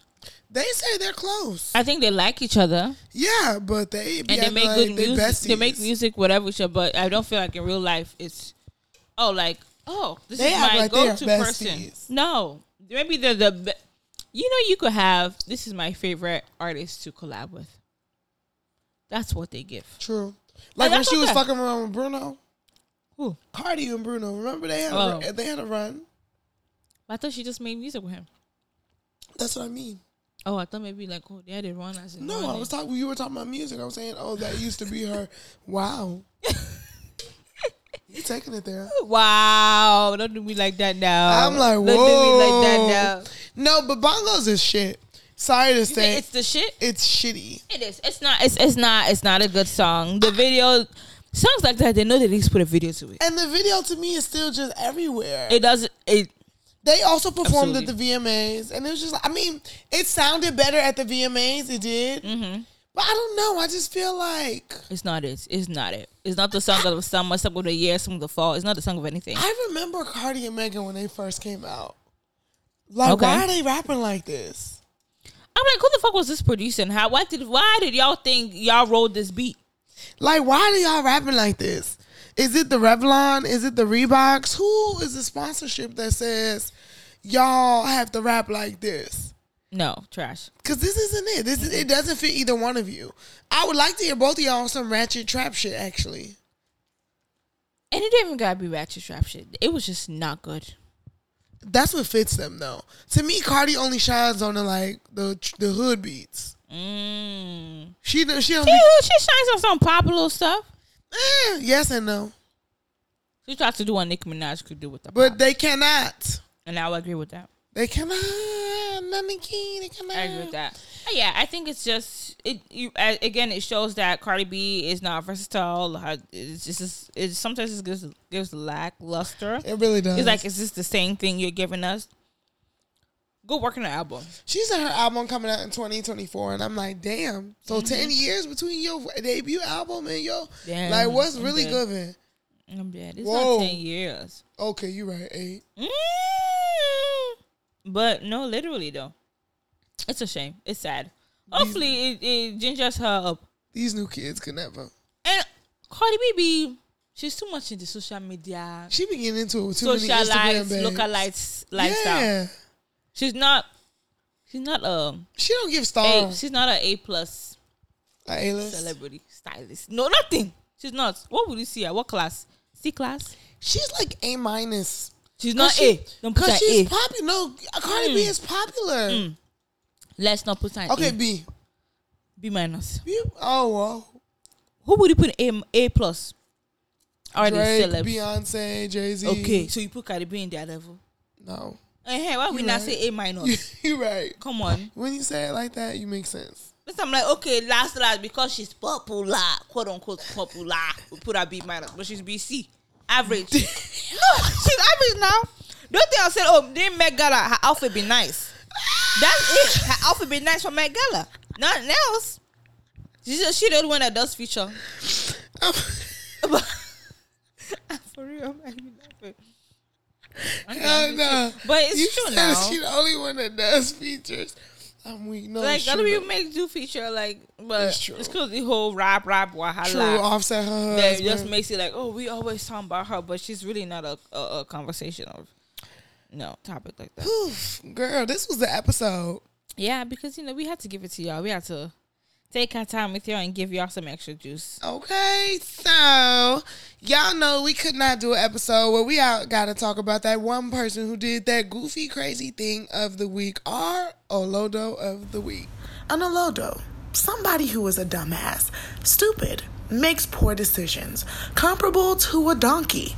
They say they're close. I think they like each other Yeah, but they and they make like good they music. They make music, whatever, shit, but I don't feel like in real life it's, oh, like, oh, this They is my like go to person. No. Maybe they're the, be- you know, you could have, this is my favorite artist to collab with. That's what they give. True. Like when she was okay. fucking around with Bruno, Who? Cardi and Bruno. Remember they had Oh. a, they had a run. I thought she just made music with him. That's what I mean. Oh, I thought maybe like oh yeah, they had run as in No, I was talking. You were talking about music. I was saying, oh, that used to be her. Wow. you taking it there? Wow, don't do me like that now. I'm like, Don't do me like that now. No, but bongos is shit. Sorry to say say, it's the shit. it's shitty. It is. It's not. It's it's not. It's not a good song. The video, songs like that, they know they need to put a video to it. And the video to me is still just everywhere. It doesn't. It they also performed Absolutely. at the VMAs, and it was just, I mean, it sounded better at the VMAs. It did, Mm-hmm. but I don't know. I just feel like it's not it. It's not it. It's not the song of the summer, song of the year, song of the fall. It's not the song of anything. I remember Cardi and Megan when they first came out. Like, Okay. why are they rapping like this? I'm like, who the fuck was this producing? How? Why did? Why did y'all think y'all wrote this beat? Like, why are y'all rapping like this? Is it the Revlon? Is it the Reeboks? Who is the sponsorship that says y'all have to rap like this? No, trash. Cause this isn't it. This is, it doesn't fit either one of you. I would like to hear both of y'all on some ratchet trap shit. Actually, And it didn't even gotta be ratchet trap shit. It was just not good. that's what fits them though. To me, Cardi only shines on the like the the hood beats. Mm. She she. She, Be, she shines on some popular stuff. eh, yes and no, She tried to do what Nicki Minaj could do with the but pop. they cannot. And I would agree with that. They cannot. Nothing key. They cannot. I agree with that. Yeah, I think it's just it. You uh, again, it shows that Cardi B is not versatile. It's just it's sometimes it gives gives lackluster. It really does. It's like it's just the same thing you're giving us? Go work on the album. She said her album coming out in 2024, and I'm like, damn. So Mm-hmm. 10 years between your debut album and your Damn, like, what's really dead. good? I'm dead. It's Whoa. not ten years. Okay, you're right. Eight. Mm. But no, literally though, it's a shame. It's sad. Hopefully, it, it gingers her up. These new kids can never. And Cardi B, be she's too much into social media, She be getting into it with too many Instagram socialites, babes. localites lifestyle. Yeah, She's not. She's not a. she don't give A stars. she's not a A plus A list. celebrity stylist. No, nothing. She's not. What would you see her? What class? C class. She's like A minus. She's not she, A. Don't put her Cause she's A. popular. No, Cardi B Mm. is popular. Mm. Let's not put her in Okay, A. B. B minus. B. Oh well. Who would you put A A plus? Are they Drake, celebs? Beyonce, Jay Z. Okay, so you put Cardi B in that level. No, Eh, why we You not say A minus? *laughs* You're right. Come on. When you say it like that, you make sense. Listen, I'm like, okay, last last because she's popular, quote unquote popular. We put her B minus, but she's BC. Average. *laughs* no, she's average now. Don't think I said, oh, then Met Gala, her outfit be nice. That's it. Her outfit be nice for Met Gala. Nothing else. She's just, she the only one that does feature. *laughs* For real, man. I'm Hell no. But it's you true now. She the only one that does features. I'm weak. No, like other people make do feature like, but It's true. it's because the whole rap rap wahala. True, offset her that just makes it like, oh, we always talking about her, but she's really not a, a, a conversation of no topic like that. Oof, girl, this was the episode. yeah, because you know we had to give it to y'all. We had to take our time with y'all and give y'all some extra juice. Okay, so y'all know we could not do an episode where we out got to talk about that one person who did that goofy, crazy thing of the week, our Olodo of the week. An Olodo, somebody who is a dumbass, stupid, makes poor decisions, comparable to a donkey.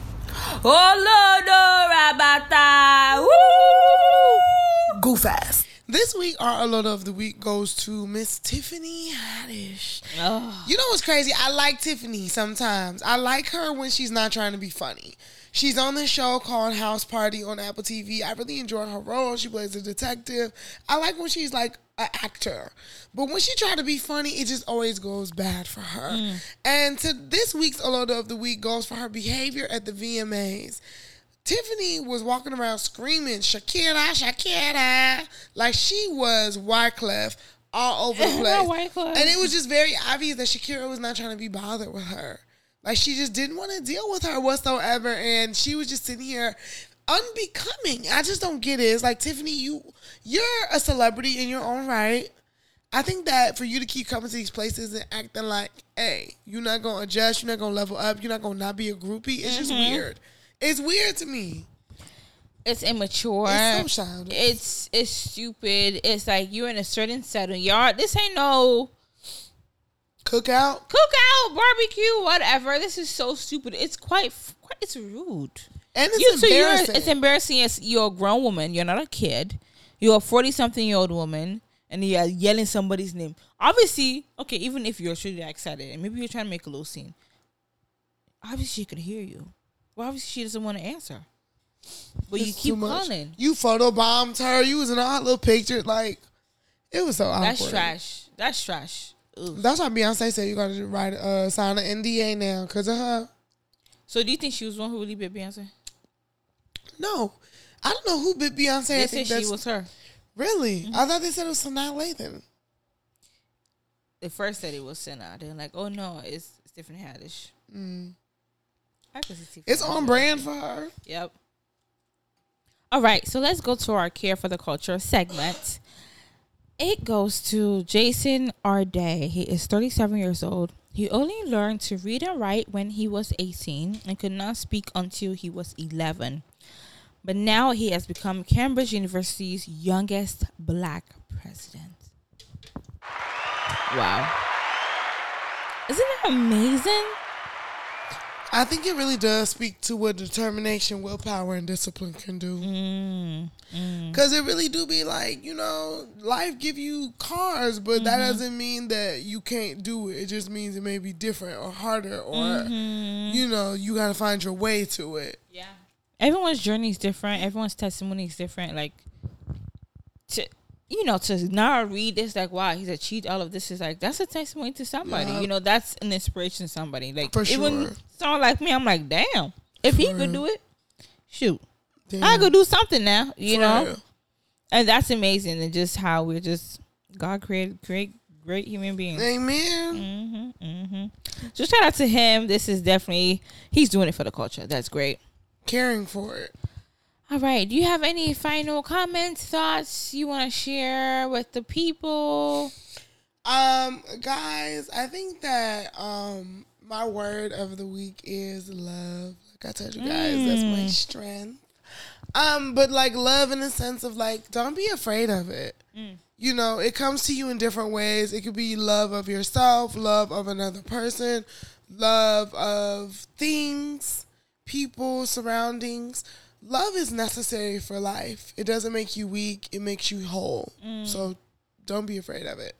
Olodo Rabata, woo! Goof ass. This week, our Olodo of the week goes to Miss Tiffany Haddish. Oh, You know what's crazy? I like Tiffany sometimes. I like her when she's not trying to be funny. She's on this show called House Party on Apple TV. I really enjoy her role. She plays a detective. I like when she's like an actor. But when she try to be funny, it just always goes bad for her. Mm. And to this week's Olodo of the Week goes for her behavior at the VMAs. Tiffany was walking around screaming, Shakira, Shakira, like she was Wyclef all over the *laughs* place. And it was just very obvious that Shakira was not trying to be bothered with her. Like she just didn't want to deal with her whatsoever. And she was just sitting here unbecoming. I just don't get it. It's like Tiffany, you you're a celebrity in your own right. I think that for you to keep coming to these places and acting like, hey, you're not gonna adjust, you're not gonna level up, you're not gonna not be a groupie, it's just mm-hmm. weird. It's weird to me. It's immature. It's so childish. It's it's stupid. It's like you're in a certain setting. Y'all, this ain't no Cookout. cookout, barbecue, whatever. This is so stupid. It's quite, quite it's rude. And it's you, so embarrassing. it's embarrassing as you're a grown woman. You're not a kid. You're a 40 something year old woman and you're yelling somebody's name. Obviously, okay, even if you're truly excited and maybe you're trying to make a little scene, obviously she could hear you. Well, obviously she doesn't want to answer. But you It's too keep calling. You photobombed her. You was in all little picture. Like, it was so awkward. That's trash. That's trash. That's why Beyonce said you got to write uh, sign an NDA now because of her. So do you think she was the one who really bit Beyonce? No, I don't know who bit Beyonce. They I said think she was her. really. I thought they said it was Sanaa Lathan. They first said it was Sanaa. They're like, oh no, it's, it's Tiffany Haddish. Guess it's on brand for her. Yep. All right, so let's go to our care for the culture segment. It goes to Jason Arday. He is 37 years old. He only learned to read and write when he was 18 and could not speak until he was 11. But now he has become Cambridge University's youngest black president. Wow. Isn't that amazing? I think it really does speak to what determination, willpower, and discipline can do. Mm, Cause it really do be like you know, life give you cars, but that Mm-hmm. doesn't mean that you can't do it. It just means it may be different or harder, or Mm-hmm. you know, you gotta find your way to it. Yeah. Everyone's journey is different. Everyone's testimony is different. Like to you know, to now read this like wow, he's achieved all of this is like that's a testimony to somebody. Yeah. You know, that's an inspiration to somebody. Like For even sure. someone like me, I'm like, damn. If he could do it, shoot. I Damn. could do something now, you For know? real. And that's amazing and just how we're just God created great great human beings. Amen. hmm So shout out to him. This is definitely he's doing it for the culture. That's great. Caring for it. All right. Do you have any final comments, thoughts you want to share with the people? Um, guys, I think that um my word of the week is love. Like I told you guys, that's my strength. Um, but like love in the sense of like, don't be afraid of it. You know, it comes to you in different ways. It could be love of yourself, love of another person, love of things, people, surroundings. Love is necessary for life. It doesn't make you weak, it makes you whole. So don't be afraid of it.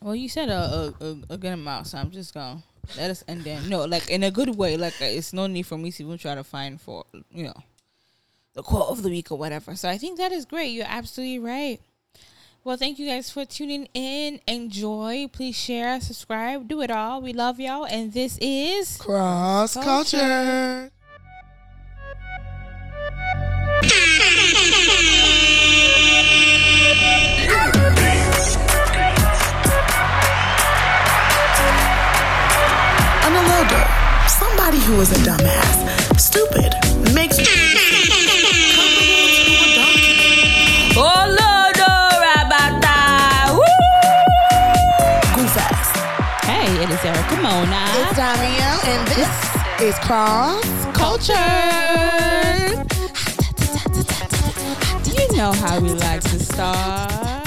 Well, you said a a, a, good amount, so I'm just gonna let us end there. No, like in a good way. Like uh, it's no need for me to even try to find for you know the quote of the week or whatever. So I think that is great. You're absolutely right. Well, thank you guys for tuning in. Enjoy. Please share, subscribe, do it all. We love y'all, and this is Cross Culture. culture. On a somebody who is a dumbass, stupid, makes comparable to a donkey. Lord, Rabata. Goof ass. Hey, it is Erica Mona. It's Damiel, and this is Cross Culture. Do you know how we like to start.